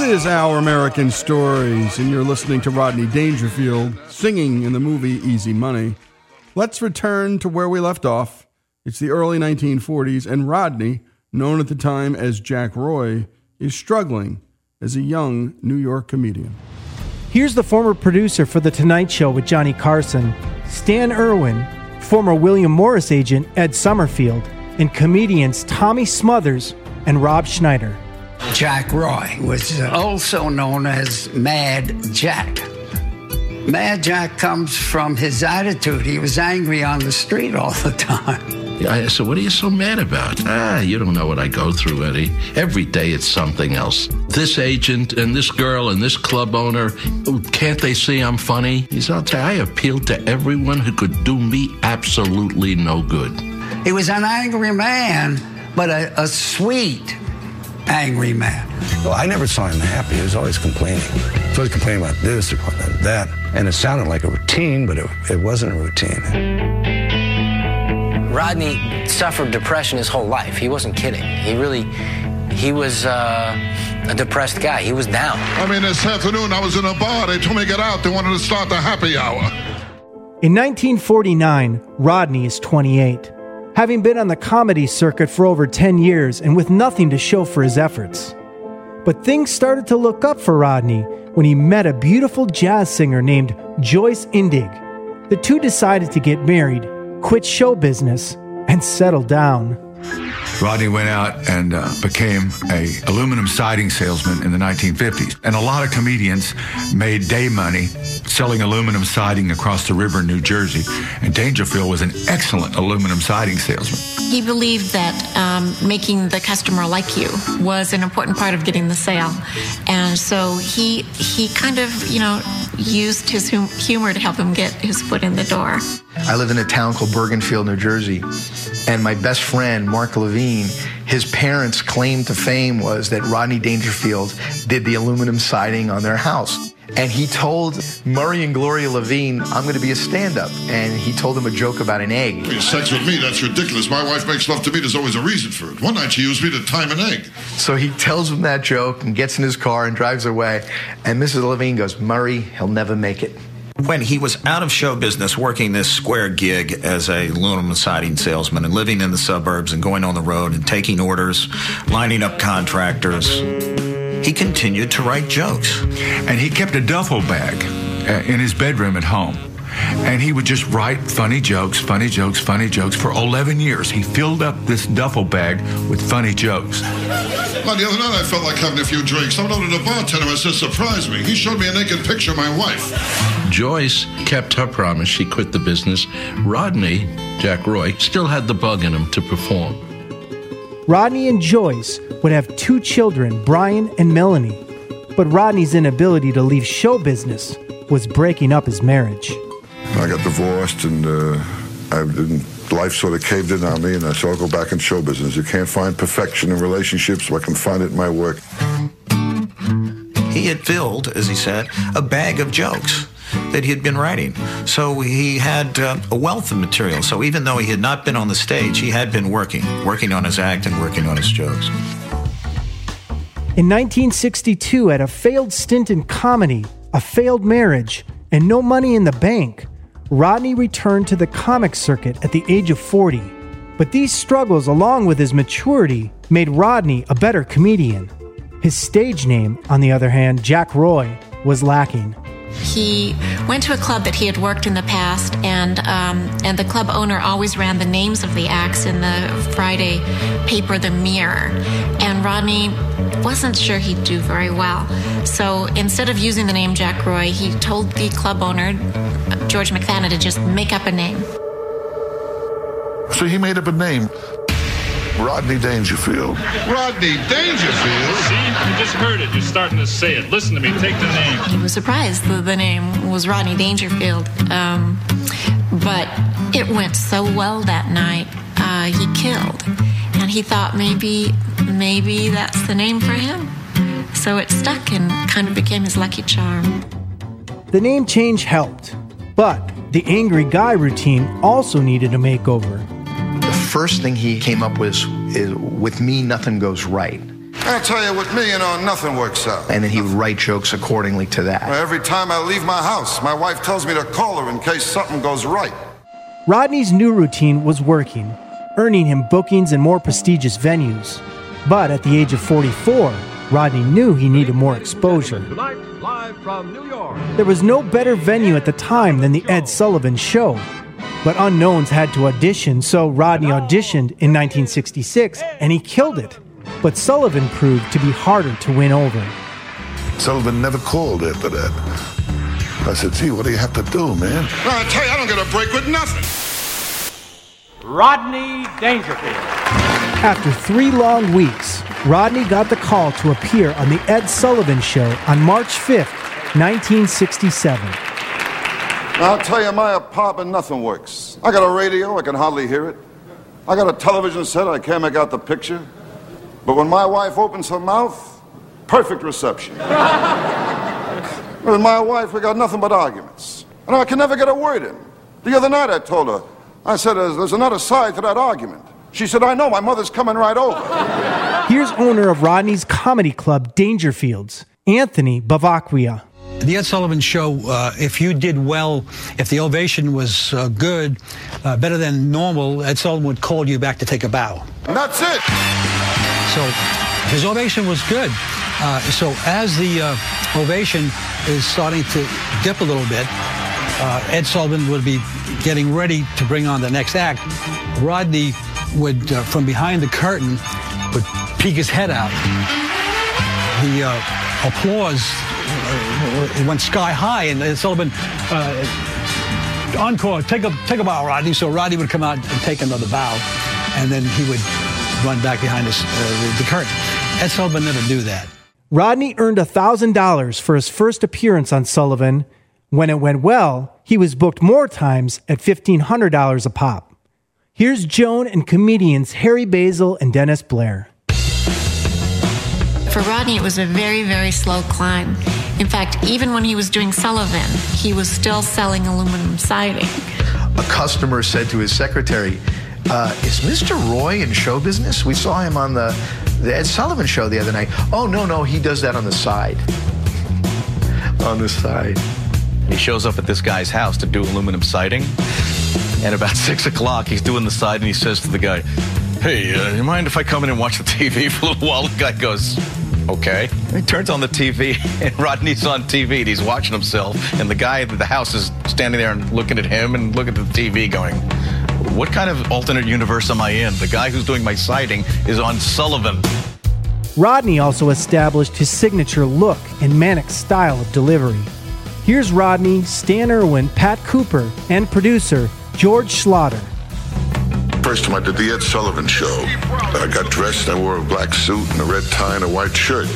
This is Our American Stories, and you're listening to Rodney Dangerfield singing in the movie Easy Money. Let's return to where we left off. It's the early 1940s, and Rodney, known at the time as Jack Roy, is struggling as a young New York comedian. Here's the former producer for The Tonight Show with Johnny Carson, Stan Irwin, former William Morris agent Ed Summerfield, and comedians Tommy Smothers and Rob Schneider. Jack Roy was uh, also known as Mad Jack. Mad Jack comes from his attitude. He was angry on the street all the time. I said, What are you so mad about? Ah, you don't know what I go through, Eddie. Every day it's something else. This agent and this girl and this club owner, can't they see I'm funny? He said, I'll tell you, I appealed to everyone who could do me absolutely no good. He was an angry man, but a, a sweet angry man. Well, I never saw him happy. He was always complaining. He was always complaining about this or that. And it sounded like a routine, but it, it wasn't a routine. Rodney suffered depression his whole life. He wasn't kidding. He really, he was uh, a depressed guy. He was down. I mean, this afternoon I was in a bar. They told me to get out. They wanted to start the happy hour. In 1949, Rodney is 28, having been on the comedy circuit for over 10 years and with nothing to show for his efforts. But things started to look up for Rodney when he met a beautiful jazz singer named Joyce Indig. The two decided to get married, quit show business, and settle down. Rodney went out and uh, became a aluminum siding salesman in the 1950s. And a lot of comedians made day money selling aluminum siding across the river in New Jersey. And Dangerfield was an excellent aluminum siding salesman. He believed that um, making the customer like you was an important part of getting the sale, and so he he kind of you know used his hum- humor to help him get his foot in the door. I live in a town called Bergenfield, New Jersey, and my best friend, Mark Levine, his parents' claim to fame was that Rodney Dangerfield did the aluminum siding on their house. And he told Murray and Gloria Levine, I'm going to be a stand up. And he told them a joke about an egg. You sex with me, that's ridiculous. My wife makes love to me, there's always a reason for it. One night she used me to time an egg. So he tells them that joke and gets in his car and drives away. And Mrs. Levine goes, Murray, he'll never make it. When he was out of show business, working this square gig as a aluminum siding salesman and living in the suburbs and going on the road and taking orders, lining up contractors, he continued to write jokes. And he kept a duffel bag uh, in his bedroom at home. And he would just write funny jokes, funny jokes, funny jokes for 11 years. He filled up this duffel bag with funny jokes. Well, the other night I felt like having a few drinks. I went over to the bartender and said, surprise me. He showed me a naked picture of my wife. Joyce kept her promise. She quit the business. Rodney, Jack Roy, still had the bug in him to perform. Rodney and Joyce would have two children, Brian and Melanie. But Rodney's inability to leave show business was breaking up his marriage. I got divorced and uh, I didn't, life sort of caved in on me, and I said, I'll go back in show business. You can't find perfection in relationships, so I can find it in my work. He had filled, as he said, a bag of jokes that he had been writing. So he had uh, a wealth of material. So even though he had not been on the stage, he had been working, working on his act and working on his jokes. In 1962, at a failed stint in comedy, a failed marriage, and no money in the bank, Rodney returned to the comic circuit at the age of 40. But these struggles, along with his maturity, made Rodney a better comedian. His stage name, on the other hand, Jack Roy, was lacking. He went to a club that he had worked in the past, and um, and the club owner always ran the names of the acts in the Friday paper, The Mirror. And Rodney wasn't sure he'd do very well, so instead of using the name Jack Roy, he told the club owner George McFadden to just make up a name. So he made up a name. Rodney Dangerfield. Rodney Dangerfield? See, you just heard it. You're starting to say it. Listen to me. Take the name. He was surprised that the name was Rodney Dangerfield, um, but it went so well that night. Uh, he killed, and he thought maybe maybe that's the name for him. So it stuck and kind of became his lucky charm. The name change helped, but the angry guy routine also needed a makeover. The first thing he came up with is, with me, nothing goes right. I tell you, with me, you know, nothing works out. And then he would write jokes accordingly to that. Every time I leave my house, my wife tells me to call her in case something goes right. Rodney's new routine was working, earning him bookings in more prestigious venues. But at the age of 44, Rodney knew he needed more exposure. Tonight, live from New York. There was no better venue at the time than the Ed Sullivan Show. But unknowns had to audition, so Rodney auditioned in 1966 and he killed it. but Sullivan proved to be harder to win over. Sullivan never called after that. I said, gee, what do you have to do, man? I tell you, I don't get a break with nothing. Rodney Dangerfield. After three long weeks, Rodney got the call to appear on The Ed Sullivan Show on March 5th, 1967. I'll tell you, my apartment, nothing works. I got a radio, I can hardly hear it. I got a television set, I can't make out the picture. But when my wife opens her mouth, perfect reception. With my wife, we got nothing but arguments. And I can never get a word in. The other night I told her, I said, there's, there's another side to that argument. She said, I know, my mother's coming right over. Here's owner of Rodney's comedy club, Dangerfields, Anthony Bevacqua. The Ed Sullivan Show, uh, if you did well, if the ovation was uh, good, uh, better than normal, Ed Sullivan would call you back to take a bow. And that's it. So his ovation was good. Uh, so as the uh, ovation is starting to dip a little bit, uh, Ed Sullivan would be getting ready to bring on the next act. Rodney would, uh, from behind the curtain, would peek his head out. The uh, applause uh, went sky high, and Ed Sullivan, uh, encore, take a, take a bow, Rodney. So Rodney would come out and take another bow, and then he would run back behind us, uh, the curtain. Ed Sullivan never do that. Rodney earned $1,000 for his first appearance on Sullivan. When it went well, he was booked more times at $1,500 a pop. Here's Joan and comedians Harry Basil and Dennis Blair. For Rodney, it was a very, very slow climb. In fact, even when he was doing Sullivan, he was still selling aluminum siding. A customer said to his secretary, uh, is Mr. Roy in show business? We saw him on the, the Ed Sullivan show the other night. Oh, no, no, he does that on the side. on the side. He shows up at this guy's house to do aluminum siding. And about six o'clock, he's doing the side and he says to the guy, Hey, uh, you mind if I come in and watch the TV for a little while? The guy goes, Okay. And he turns on the TV, and Rodney's on TV, and he's watching himself. And the guy at the house is standing there and looking at him and looking at the TV, going, What kind of alternate universe am I in? The guy who's doing my siding is on Sullivan. Rodney also established his signature look and manic style of delivery. Here's Rodney, Stan Irwin, Pat Cooper, and producer George Schlatter. First time I did the Ed Sullivan show, I got dressed, and I wore a black suit and a red tie and a white shirt.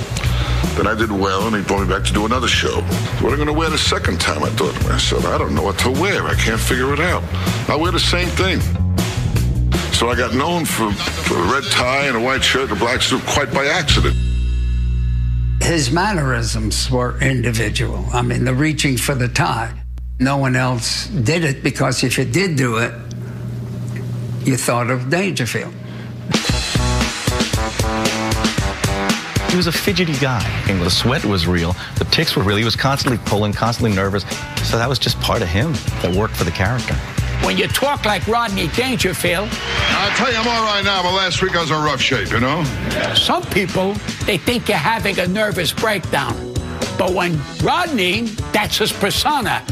Then I did well, and he brought me back to do another show. What am I going to wear the second time? I thought to myself, I don't know what to wear. I can't figure it out. I'll wear the same thing. So I got known for, for a red tie and a white shirt and a black suit quite by accident. His mannerisms were individual. I mean, the reaching for the tie. No one else did it because if you did do it, you thought of Dangerfield. He was a fidgety guy. And the sweat was real. The ticks were real. He was constantly pulling, constantly nervous. So that was just part of him that worked for the character. When you talk like Rodney Dangerfield, I'll tell you, I'm all right now, but last week I was in rough shape, you know? some people, they think you're having a nervous breakdown. But when Rodney, that's his persona.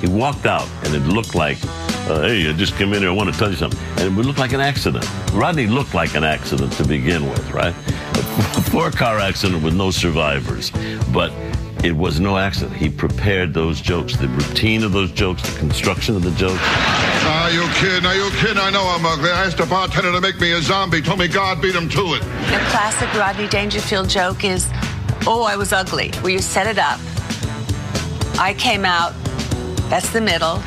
He walked out, and it looked like, uh, hey, I just came in here, I want to tell you something. And it would look like an accident. Rodney looked like an accident to begin with, right? A four-car accident with no survivors. But it was no accident. He prepared those jokes, the routine of those jokes, the construction of the jokes. Are you kidding? Are you kidding? I know I'm ugly. I asked the bartender to make me a zombie. Told me God beat him to it. The classic Rodney Dangerfield joke is, oh, I was ugly. Well, you set it up. I came out. That's the middle.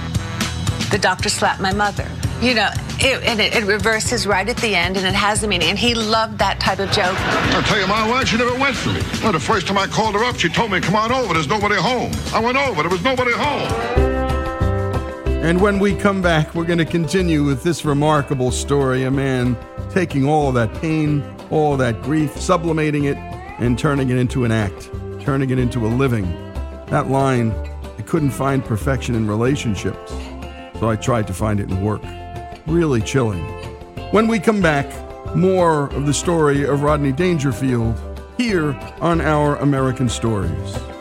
The doctor slapped my mother. You know, it, and it, it reverses right at the end, and it has a meaning. And he loved that type of joke. I'll tell you, my wife, she never went for me. Well, the first time I called her up, she told me, come on over. There's nobody home. I went over. There was nobody home. And when we come back, we're going to continue with this remarkable story a man taking all that pain, all that grief, sublimating it, and turning it into an act, turning it into a living. That line, I couldn't find perfection in relationships, so I tried to find it in work. Really chilling. When we come back, more of the story of Rodney Dangerfield here on Our American Stories.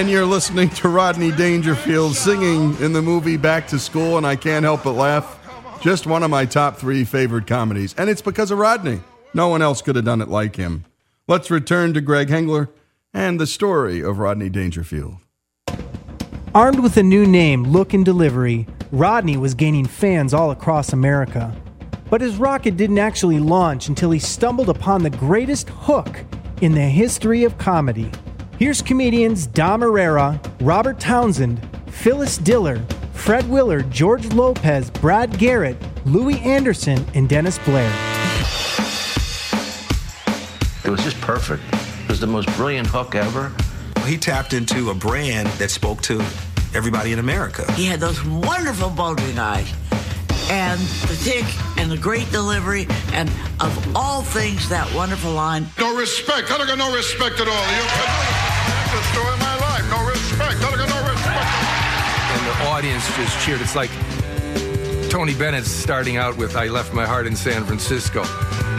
And you're listening to Rodney Dangerfield singing in the movie Back to School, and I can't help but laugh. Just one of my top three favorite comedies, and it's because of Rodney. No one else could have done it like him. Let's return to Greg Hengler and the story of Rodney Dangerfield. Armed with a new name, look, and delivery, Rodney was gaining fans all across America. But his rocket didn't actually launch until he stumbled upon the greatest hook in the history of comedy. Here's comedians Dom Irrera, Robert Townsend, Phyllis Diller, Fred Willard, George Lopez, Brad Garrett, Louie Anderson, and Dennis Blair. It was just perfect. It was the most brilliant hook ever. He tapped into a brand that spoke to everybody in America. He had those wonderful bulging eyes and the tick and the great delivery and of all things that wonderful line. No respect. I don't got no respect at all. You respect. I don't no respect. And the audience just cheered. It's like Tony Bennett's starting out with I Left My Heart in San Francisco.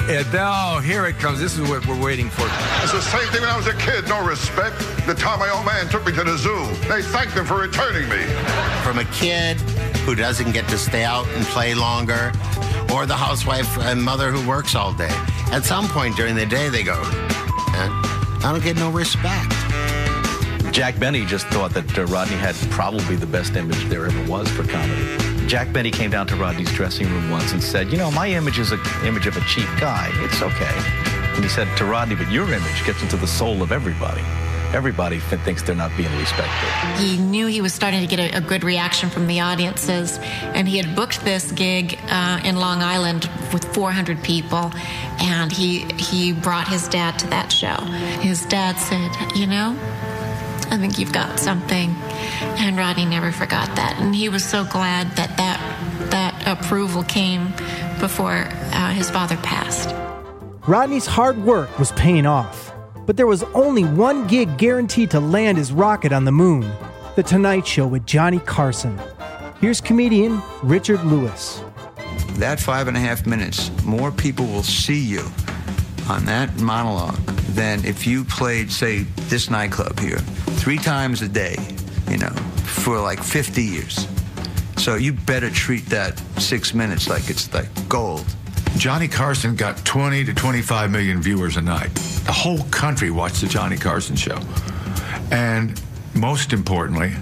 And now here it comes. This is what we're waiting for. It's the same thing when I was a kid. No respect. The time my old man took me to the zoo. They thanked him for returning me. From a kid who doesn't get to stay out and play longer, or the housewife and mother who works all day. At some point during the day, they go, eh, I don't get no respect. Jack Benny just thought that uh, Rodney had probably the best image there ever was for comedy. Jack Benny came down to Rodney's dressing room once and said, "You know, my image is an image of a cheap guy. It's okay." And he said to Rodney, "But your image gets into the soul of everybody. Everybody thinks they're not being respected." He knew he was starting to get a, a good reaction from the audiences, and he had booked this gig uh, in Long Island with 400 people, and he he brought his dad to that show. His dad said, "You know, I think you've got something," and Rodney never forgot that, and he was so glad that that that approval came before uh, his father passed. Rodney's hard work was paying off, but there was only one gig guaranteed to land his rocket on the moon The Tonight Show with Johnny Carson. Here's comedian Richard Lewis. That five and a half minutes, more people will see you on that monologue than if you played, say, this nightclub here three times a day, you know, for like 50 years. So you better treat that six minutes like it's like gold. Johnny Carson got 20 to 25 million viewers a night. The whole country watched the Johnny Carson show. And most importantly,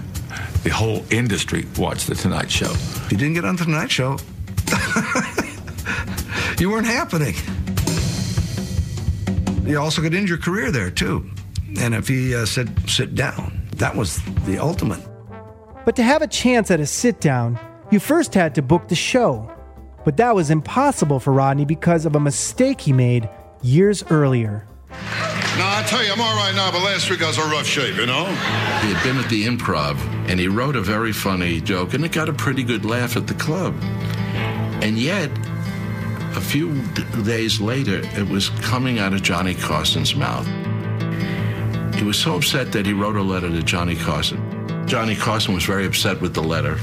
the whole industry watched the Tonight Show. If you didn't get on the Tonight Show, you weren't happening. You also could end your career there, too. And if he uh, said, sit down, that was the ultimate. But to have a chance at a sit down, you first had to book the show. But that was impossible for Rodney because of a mistake he made years earlier. Now, I tell you, I'm all right now, but last week I was in rough shape, you know? He had been at the improv and he wrote a very funny joke and it got a pretty good laugh at the club. And yet, a few d- days later, it was coming out of Johnny Carson's mouth. He was so upset that he wrote a letter to Johnny Carson. Johnny Carson was very upset with the letter.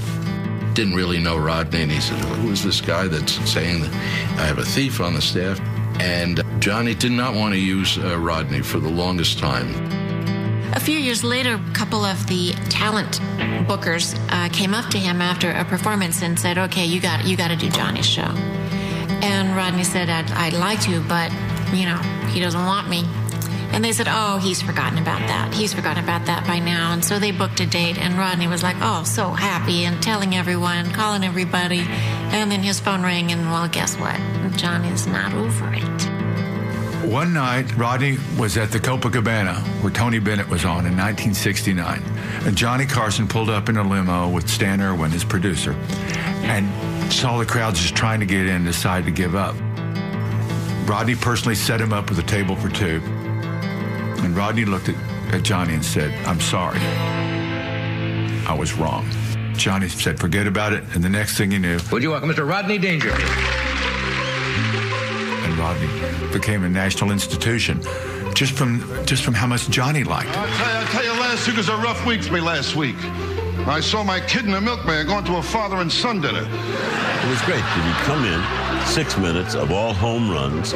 Didn't really know Rodney, and he said, Who is this guy that's saying that I have a thief on the staff? And Johnny did not want to use uh, Rodney for the longest time. A few years later, a couple of the talent bookers uh, came up to him after a performance and said, "Okay, you got you got to do Johnny's show." And Rodney said, I'd, "I'd like to, but you know, he doesn't want me." And they said, "Oh, he's forgotten about that. He's forgotten about that by now." And so they booked a date, and Rodney was like, "Oh, so happy," and telling everyone, calling everybody. And then his phone rang, and well, guess what? Johnny's not over it. One night, Rodney was at the Copacabana where Tony Bennett was on in 1969. And Johnny Carson pulled up in a limo with Stan Irwin, his producer, and saw the crowd just trying to get in, decided to give up. Rodney personally set him up with a table for two. And Rodney looked at, at Johnny and said, I'm sorry. I was wrong. Johnny said, forget about it. And the next thing he knew, Would you welcome Mr. Rodney Dangerfield? and Rodney became a national institution just from just from how much Johnny liked. it. I tell you, I tell you, last week was a rough week for me last week. I saw my kid and the milkman going to a father and son dinner. It was great. He'd come in, six minutes of all home runs.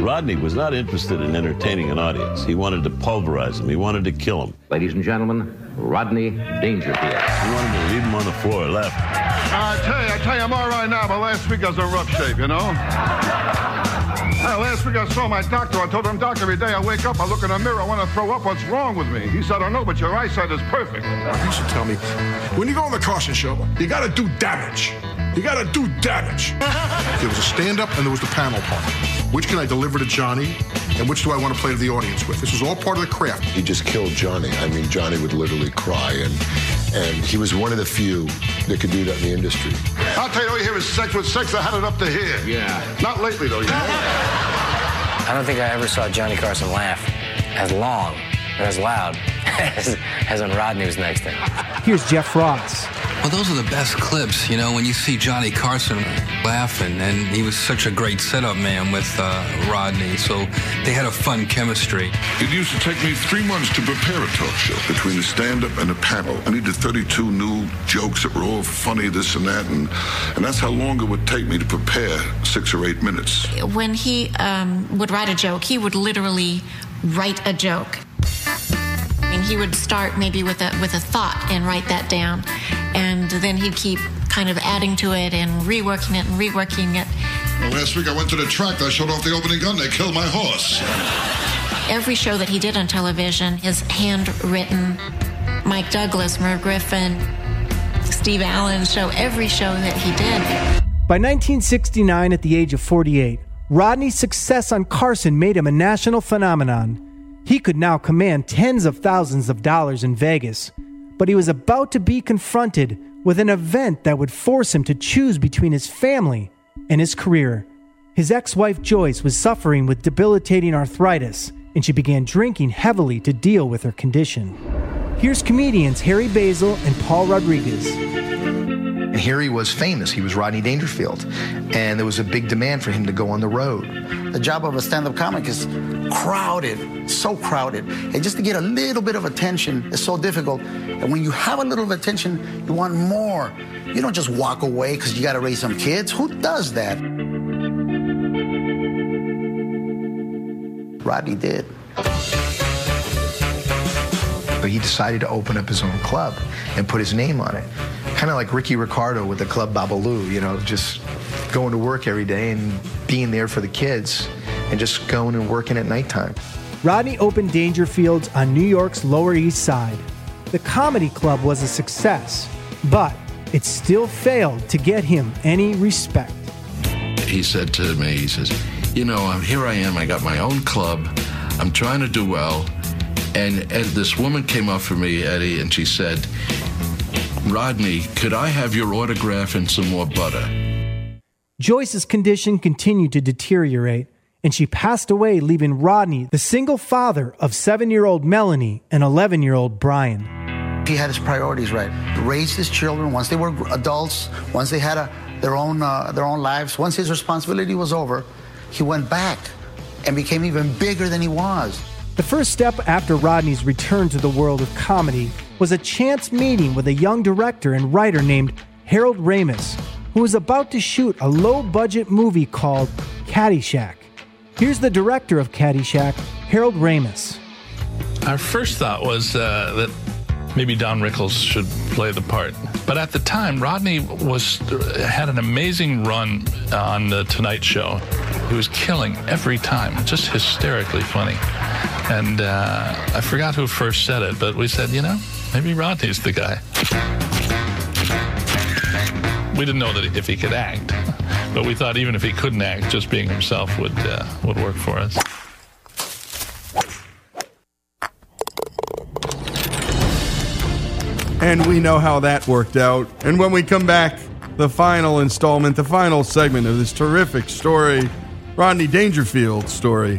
Rodney was not interested in entertaining an audience. He wanted to pulverize them. He wanted to kill them. Ladies and gentlemen, Rodney Dangerfield. He wanted to leave them on the floor left. I tell you, I tell you, I'm all right now, but last week I was in rough shape, you know? Now, last week I saw my doctor. I told him, Doc, every day I wake up, I look in the mirror, I want to throw up. What's wrong with me? He said, I don't know, but your eyesight is perfect. You should tell me. When you go on the Carson show, you got to do damage. You got to do damage. there was a stand up and there was the panel part. Which can I deliver to Johnny and which do I want to play to the audience with? This was all part of the craft. He just killed Johnny. I mean, Johnny would literally cry, and and he was one of the few that could do that in the industry. I'll tell you, all you hear is sex with sex. I had it up to here. Yeah. Not lately, though, you know? I don't think I ever saw Johnny Carson laugh as long or as loud as, as when Rodney was next to him. Here's Jeff Ross. Well, those are the best clips, you know, when you see Johnny Carson laughing, and he was such a great setup man with uh, Rodney, so they had a fun chemistry. It used to take me three months to prepare a talk show. Between the stand-up and the panel, I needed 32 new jokes that were all funny, this and that, and, and that's how long it would take me to prepare six or eight minutes. When he um, would write a joke, he would literally write a joke. I mean, he would start maybe with a with a thought and write that down, and then he'd keep kind of adding to it and reworking it and reworking it. Well, last week I went to the track. I showed off the opening gun. They killed my horse. Every show that he did on television, his handwritten, Mike Douglas, Merv Griffin, Steve Allen show, every show that he did. By 1969, at the age of 48, Rodney's success on Carson made him a national phenomenon. He could now command tens of thousands of dollars in Vegas, but he was about to be confronted with an event that would force him to choose between his family and his career. His ex wife Joyce was suffering with debilitating arthritis, and she began drinking heavily to deal with her condition. Here's comedians Harry Basil and Paul Rodriguez. And here he was famous. He was Rodney Dangerfield. And there was a big demand for him to go on the road. The job of a stand up comic is crowded, so crowded. And just to get a little bit of attention is so difficult. And when you have a little attention, you want more. You don't just walk away because you got to raise some kids. Who does that? Rodney did. But he decided to open up his own club and put his name on it. Kind of like Ricky Ricardo with the club Babalu, you know, just going to work every day and being there for the kids and just going and working at nighttime. Rodney opened Dangerfields on New York's Lower East Side. The comedy club was a success, but it still failed to get him any respect. He said to me, he says, You know, I'm, here I am, I got my own club, I'm trying to do well. And, and this woman came up for me, Eddie, and she said, Rodney, could I have your autograph and some more butter? Joyce's condition continued to deteriorate, and she passed away, leaving Rodney the single father of seven year old Melanie and 11 year old Brian. He had his priorities right. Raised his children once they were adults, once they had a, their own uh, their own lives. Once his responsibility was over, he went back and became even bigger than he was. The first step after Rodney's return to the world of comedy was a chance meeting with a young director and writer named Harold Ramis, who was about to shoot a low budget movie called Caddyshack. Here's the director of Caddyshack, Harold Ramis. Our first thought was uh, that maybe Don Rickles should play the part. But at the time, Rodney was had an amazing run on the Tonight Show. He was killing every time, just hysterically funny. And uh, I forgot who first said it, but we said, you know, maybe Rodney's the guy. We didn't know that if he could act, but we thought even if he couldn't act, just being himself would uh, would work for us. And we know how that worked out. And when we come back, the final installment, the final segment of this terrific story, Rodney Dangerfield story,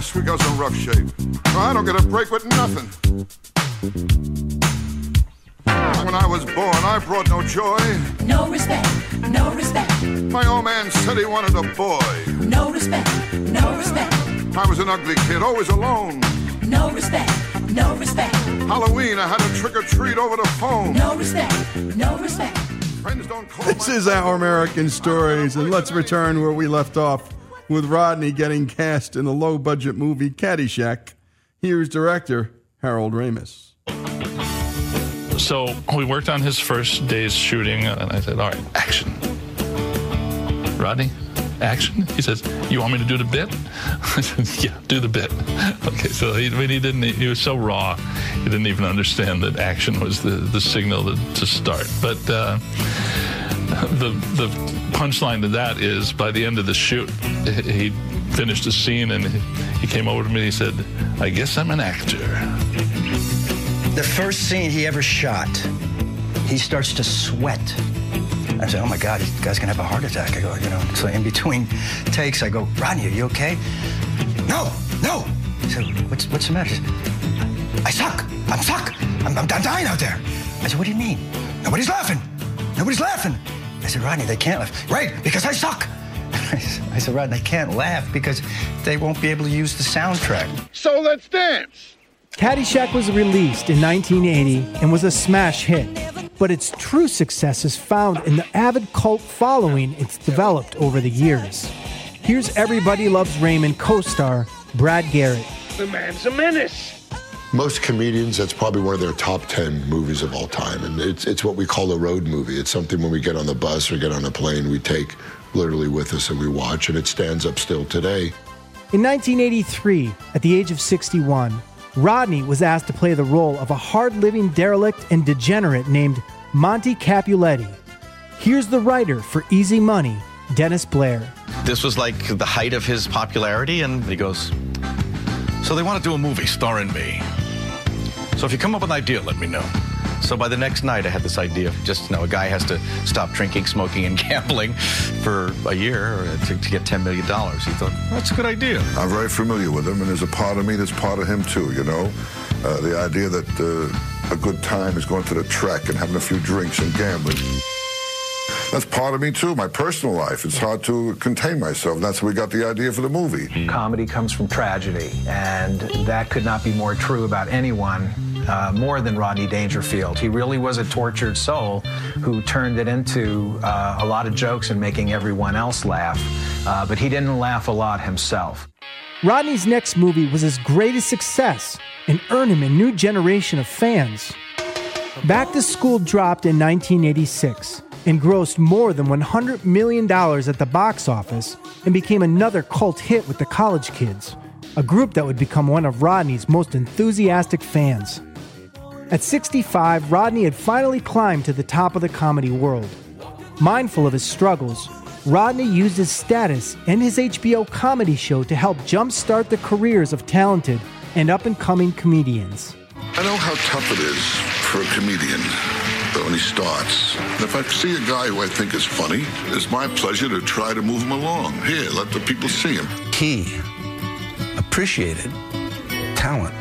Now, but last week I was in rough shape. I don't get a break with nothing. When I was born, I brought no joy. No respect, no respect, My old man said he wanted a boy. no respect, no respect, I was an ugly kid, always alone. no respect, no respect, Halloween, I had a trick or treat over the phone. no respect, no respect. Friends don't call This is Our American Stories, and let's return where we left off with Rodney getting cast in the low budget movie Caddyshack. Here's director Harold Ramis. So we worked on his first day's shooting, and I said, "All right, action." Rodney, action. He says, "You want me to do the bit?" I said, "Yeah, do the bit." Okay, so he, he didn't. He was so raw, he didn't even understand that action was the the signal to, to start. But uh, the the punchline to that is, by the end of the shoot, he finished the scene and he came over to me and he said, "I guess I'm an actor." The first scene he ever shot, he starts to sweat. I said, "Oh my God, this guy's gonna have a heart attack." I go, you know. So in between takes, I go, "Rodney, are you okay?" No, no. He said, "What's what's the matter?" I suck. I'm suck. I'm, I'm dying out there. I said, "What do you mean?" Nobody's laughing. Nobody's laughing. I said, "Rodney, they can't laugh." Right, because I suck. I said, "Rodney, they can't laugh because they won't be able to use the soundtrack." So let's dance. Caddyshack was released in 1980 and was a smash hit, but its true success is found in the avid cult following it's developed over the years. Here's Everybody Loves Raymond co star Brad Garrett. The man's a menace. Most comedians, that's probably one of their top 10 movies of all time. And it's, it's what we call a road movie. It's something when we get on the bus or get on a plane, we take literally with us and we watch, and it stands up still today. In 1983, at the age of 61, Rodney was asked to play the role of a hard living derelict and degenerate named Monty Capuletti. Here's the writer for Easy Money, Dennis Blair. This was like the height of his popularity, and he goes, So they want to do a movie starring me. So if you come up with an idea, let me know. So by the next night, I had this idea of just, you know, a guy has to stop drinking, smoking, and gambling for a year to, to get $10 million. He thought, that's a good idea. I'm very familiar with him, and there's a part of me that's part of him too. You know, uh, the idea that uh, a good time is going to the track and having a few drinks and gambling. That's part of me too. My personal life. It's hard to contain myself. And that's where we got the idea for the movie. Comedy comes from tragedy, and that could not be more true about anyone uh, more than Rodney Dangerfield. He really was a tortured soul who turned it into uh, a lot of jokes and making everyone else laugh, uh, but he didn't laugh a lot himself. Rodney's next movie was his greatest success and earned him a new generation of fans. Back to School dropped in 1986 and grossed more than $100 million at the box office and became another cult hit with the college kids, a group that would become one of Rodney's most enthusiastic fans. At 65, Rodney had finally climbed to the top of the comedy world. Mindful of his struggles, Rodney used his status and his HBO comedy show to help jumpstart the careers of talented and up and coming comedians. I know how tough it is for a comedian when he starts. And if I see a guy who I think is funny, it's my pleasure to try to move him along. Here, let the people see him. He appreciated talent.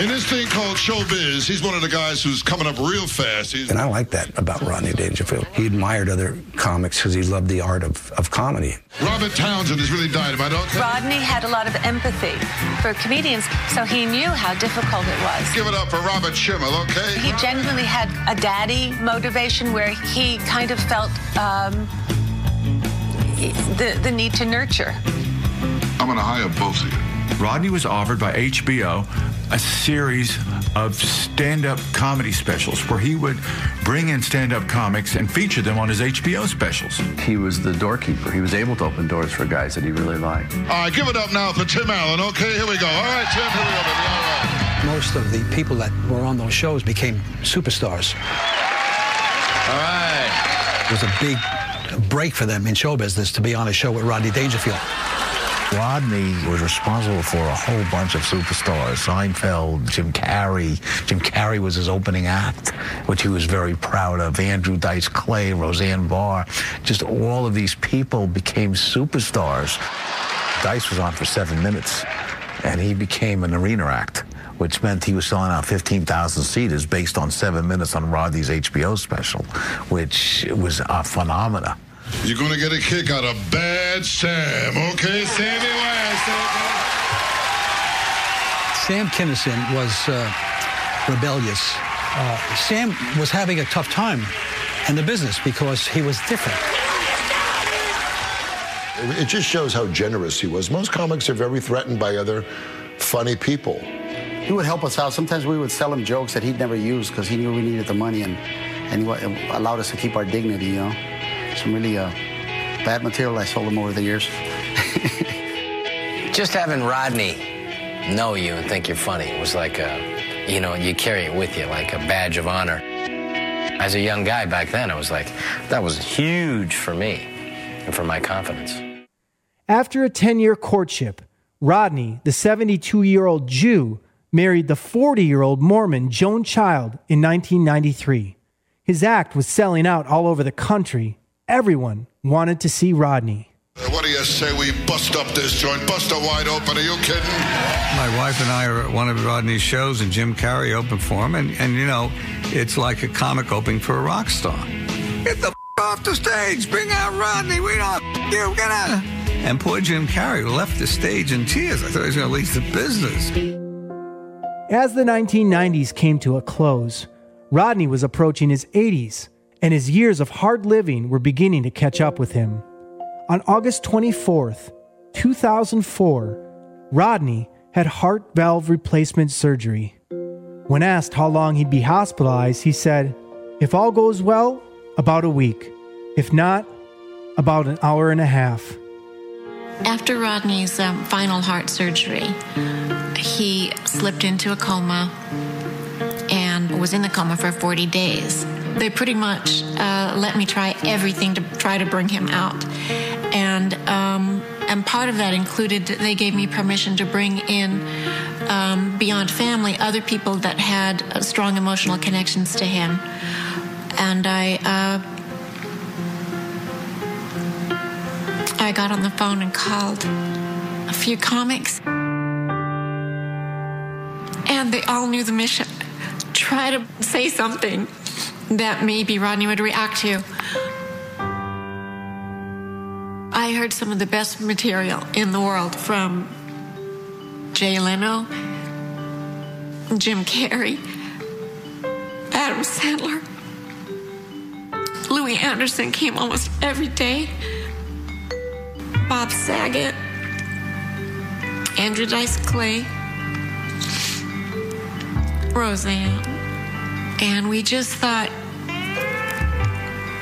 In this thing called showbiz, he's one of the guys who's coming up real fast. He's And I like that about Rodney Dangerfield. He admired other comics because he loved the art of, of comedy. Robert Townsend is really dynamite. Okay? Rodney had a lot of empathy for comedians, so he knew how difficult it was. Give it up for Robert Schimmel, okay? He genuinely had a daddy motivation where he kind of felt um, the, the need to nurture. I'm going to hire both of you. Rodney was offered by HBO a series of stand up comedy specials where he would bring in stand up comics and feature them on his HBO specials. He was the doorkeeper. He was able to open doors for guys that he really liked. All right, give it up now for Tim Allen, okay? Here we go. All right, Tim, here we go, baby. All right. Most of the people that were on those shows became superstars. All right. It was a big break for them in show business to be on a show with Rodney Dangerfield. Rodney was responsible for a whole bunch of superstars. Seinfeld, Jim Carrey. Jim Carrey was his opening act, which he was very proud of. Andrew Dice Clay, Roseanne Barr. Just all of these people became superstars. Dice was on for seven minutes, and he became an arena act, which meant he was selling out 15,000 seaters based on seven minutes on Rodney's HBO special, which was a phenomena. You're going to get a kick out of Bad Sam, okay, Sammy West? Sam Kinison was uh, rebellious. Uh, Sam was having a tough time in the business because he was different. It just shows how generous he was. Most comics are very threatened by other funny people. He would help us out. Sometimes we would sell him jokes that he'd never use because he knew we needed the money and, and he allowed us to keep our dignity, you know. Some really uh, bad material I sold him over the years. Just having Rodney know you and think you're funny was like a, you know, you carry it with you like a badge of honor. As a young guy back then, I was like, that was huge for me and for my confidence. After a 10 year courtship, Rodney, the 72 year old Jew, married the 40 year old Mormon Joan Child in 1993. His act was selling out all over the country. Everyone wanted to see Rodney. Uh, What do you say we bust up this joint? Bust it wide open, are you kidding? My wife and I are at one of Rodney's shows, and Jim Carrey opened for him. And, and you know, it's like a comic opening for a rock star. Get the f- off the stage. Bring out Rodney. We don't f- you. Get out. And poor Jim Carrey left the stage in tears. I thought he was going to leave the business. As the 1990s came to a close, Rodney was approaching his 80s, and his years of hard living were beginning to catch up with him. On August 24th, 2004, Rodney had heart valve replacement surgery. When asked how long he'd be hospitalized, he said, If all goes well, about a week. If not, about an hour and a half. After Rodney's um, final heart surgery, he slipped into a coma and was in the coma for 40 days. They pretty much uh, let me try everything to try to bring him out, and um, and part of that included they gave me permission to bring in um, beyond family other people that had strong emotional connections to him, and I. Uh, I got on the phone and called a few comics, and they all knew the mission. Try to say something that maybe Rodney would react to. I heard some of the best material in the world from Jay Leno, Jim Carrey, Adam Sandler. Louie Anderson came almost every day. Bob Saget, Andrew Dice Clay, Roseanne, and we just thought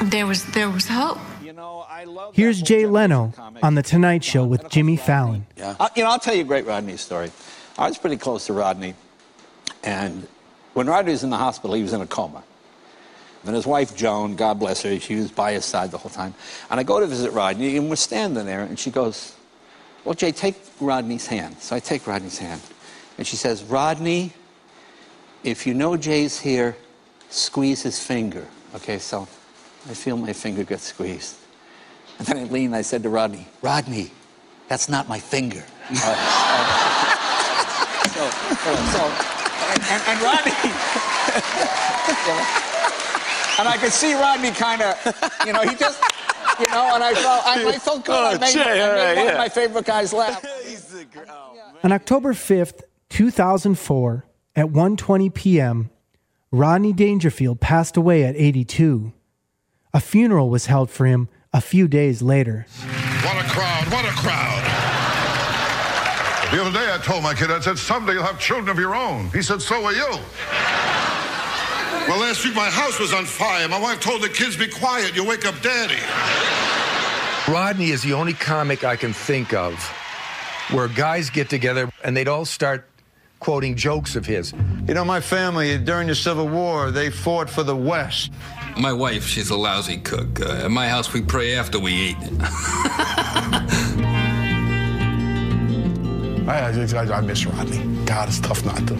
there was there was hope. Here's Jay Leno on The Tonight Show with Jimmy Fallon. Yeah. Uh, you know, I'll tell you a great Rodney story. I was pretty close to Rodney, and when Rodney was in the hospital, he was in a coma. And his wife, Joan, God bless her, she was by his side the whole time. And I go to visit Rodney, and we're standing there, and she goes, Well, Jay, take Rodney's hand. So I take Rodney's hand. And she says, Rodney, if you know Jay's here, squeeze his finger. Okay, so I feel my finger get squeezed. And then I leaned and I said to Rodney, Rodney, that's not my finger. Uh, uh, so, uh, so, and, and, and Rodney, and I could see Rodney kind of, you know, he just, you know, and I felt, I, I felt good. I Oh, made, Jay, I made all right, one yeah. of my favorite guys laugh. He's the guy. On October 5th, 2004, at 1:20 p.m., Rodney Dangerfield passed away at 82. A funeral was held for him a few days later. What a crowd, what a crowd. The other day I told my kid, I said, someday you'll have children of your own. He said, so will you. Well, last week my house was on fire. My wife told the kids, be quiet, you wake up daddy. Rodney is the only comic I can think of where guys get together and they'd all start quoting jokes of his. You know, my family, during the Civil War, they fought for the West. My wife, she's a lousy cook. Uh, at my house, we pray after we eat. I, I, I miss Rodney. God, it's tough not to.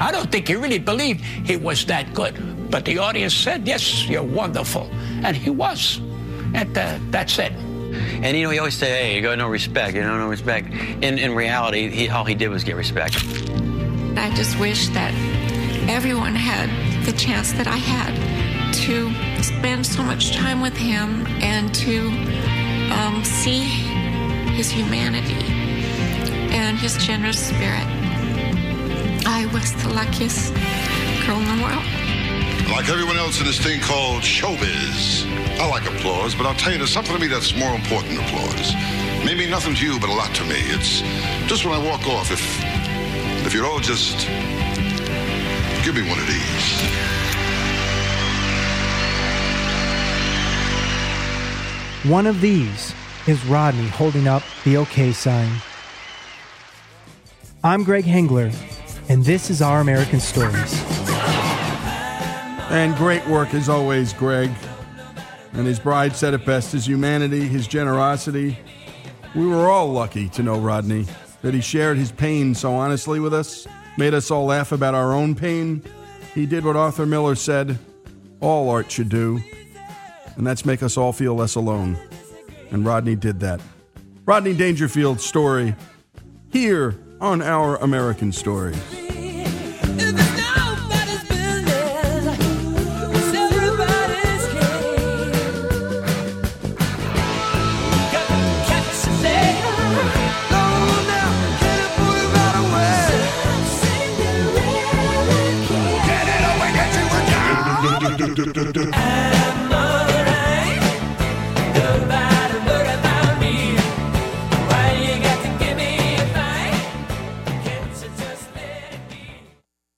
I don't think he really believed he was that good. But the audience said, yes, you're wonderful. And he was. And uh, that's it. And you know, he always say, "Hey, you got no respect. You know, no respect." In in reality, he, all he did was get respect. I just wish that everyone had the chance that I had to spend so much time with him and to um, see his humanity and his generous spirit. I was the luckiest girl in the world. Like everyone else in this thing called showbiz. I like applause, but I'll tell you, there's something to me that's more important than applause. Maybe nothing to you, but a lot to me. It's just when I walk off, if if you'd all just give me one of these. One of these is Rodney holding up the OK sign. I'm Greg Hengler, and this is Our American Stories. And great work as always, Greg. And his bride said it best his humanity, his generosity. We were all lucky to know Rodney, that he shared his pain so honestly with us, made us all laugh about our own pain. He did what Arthur Miller said all art should do, and that's make us all feel less alone. And Rodney did that. Rodney Dangerfield's story here on Our American Stories. Da-da-da.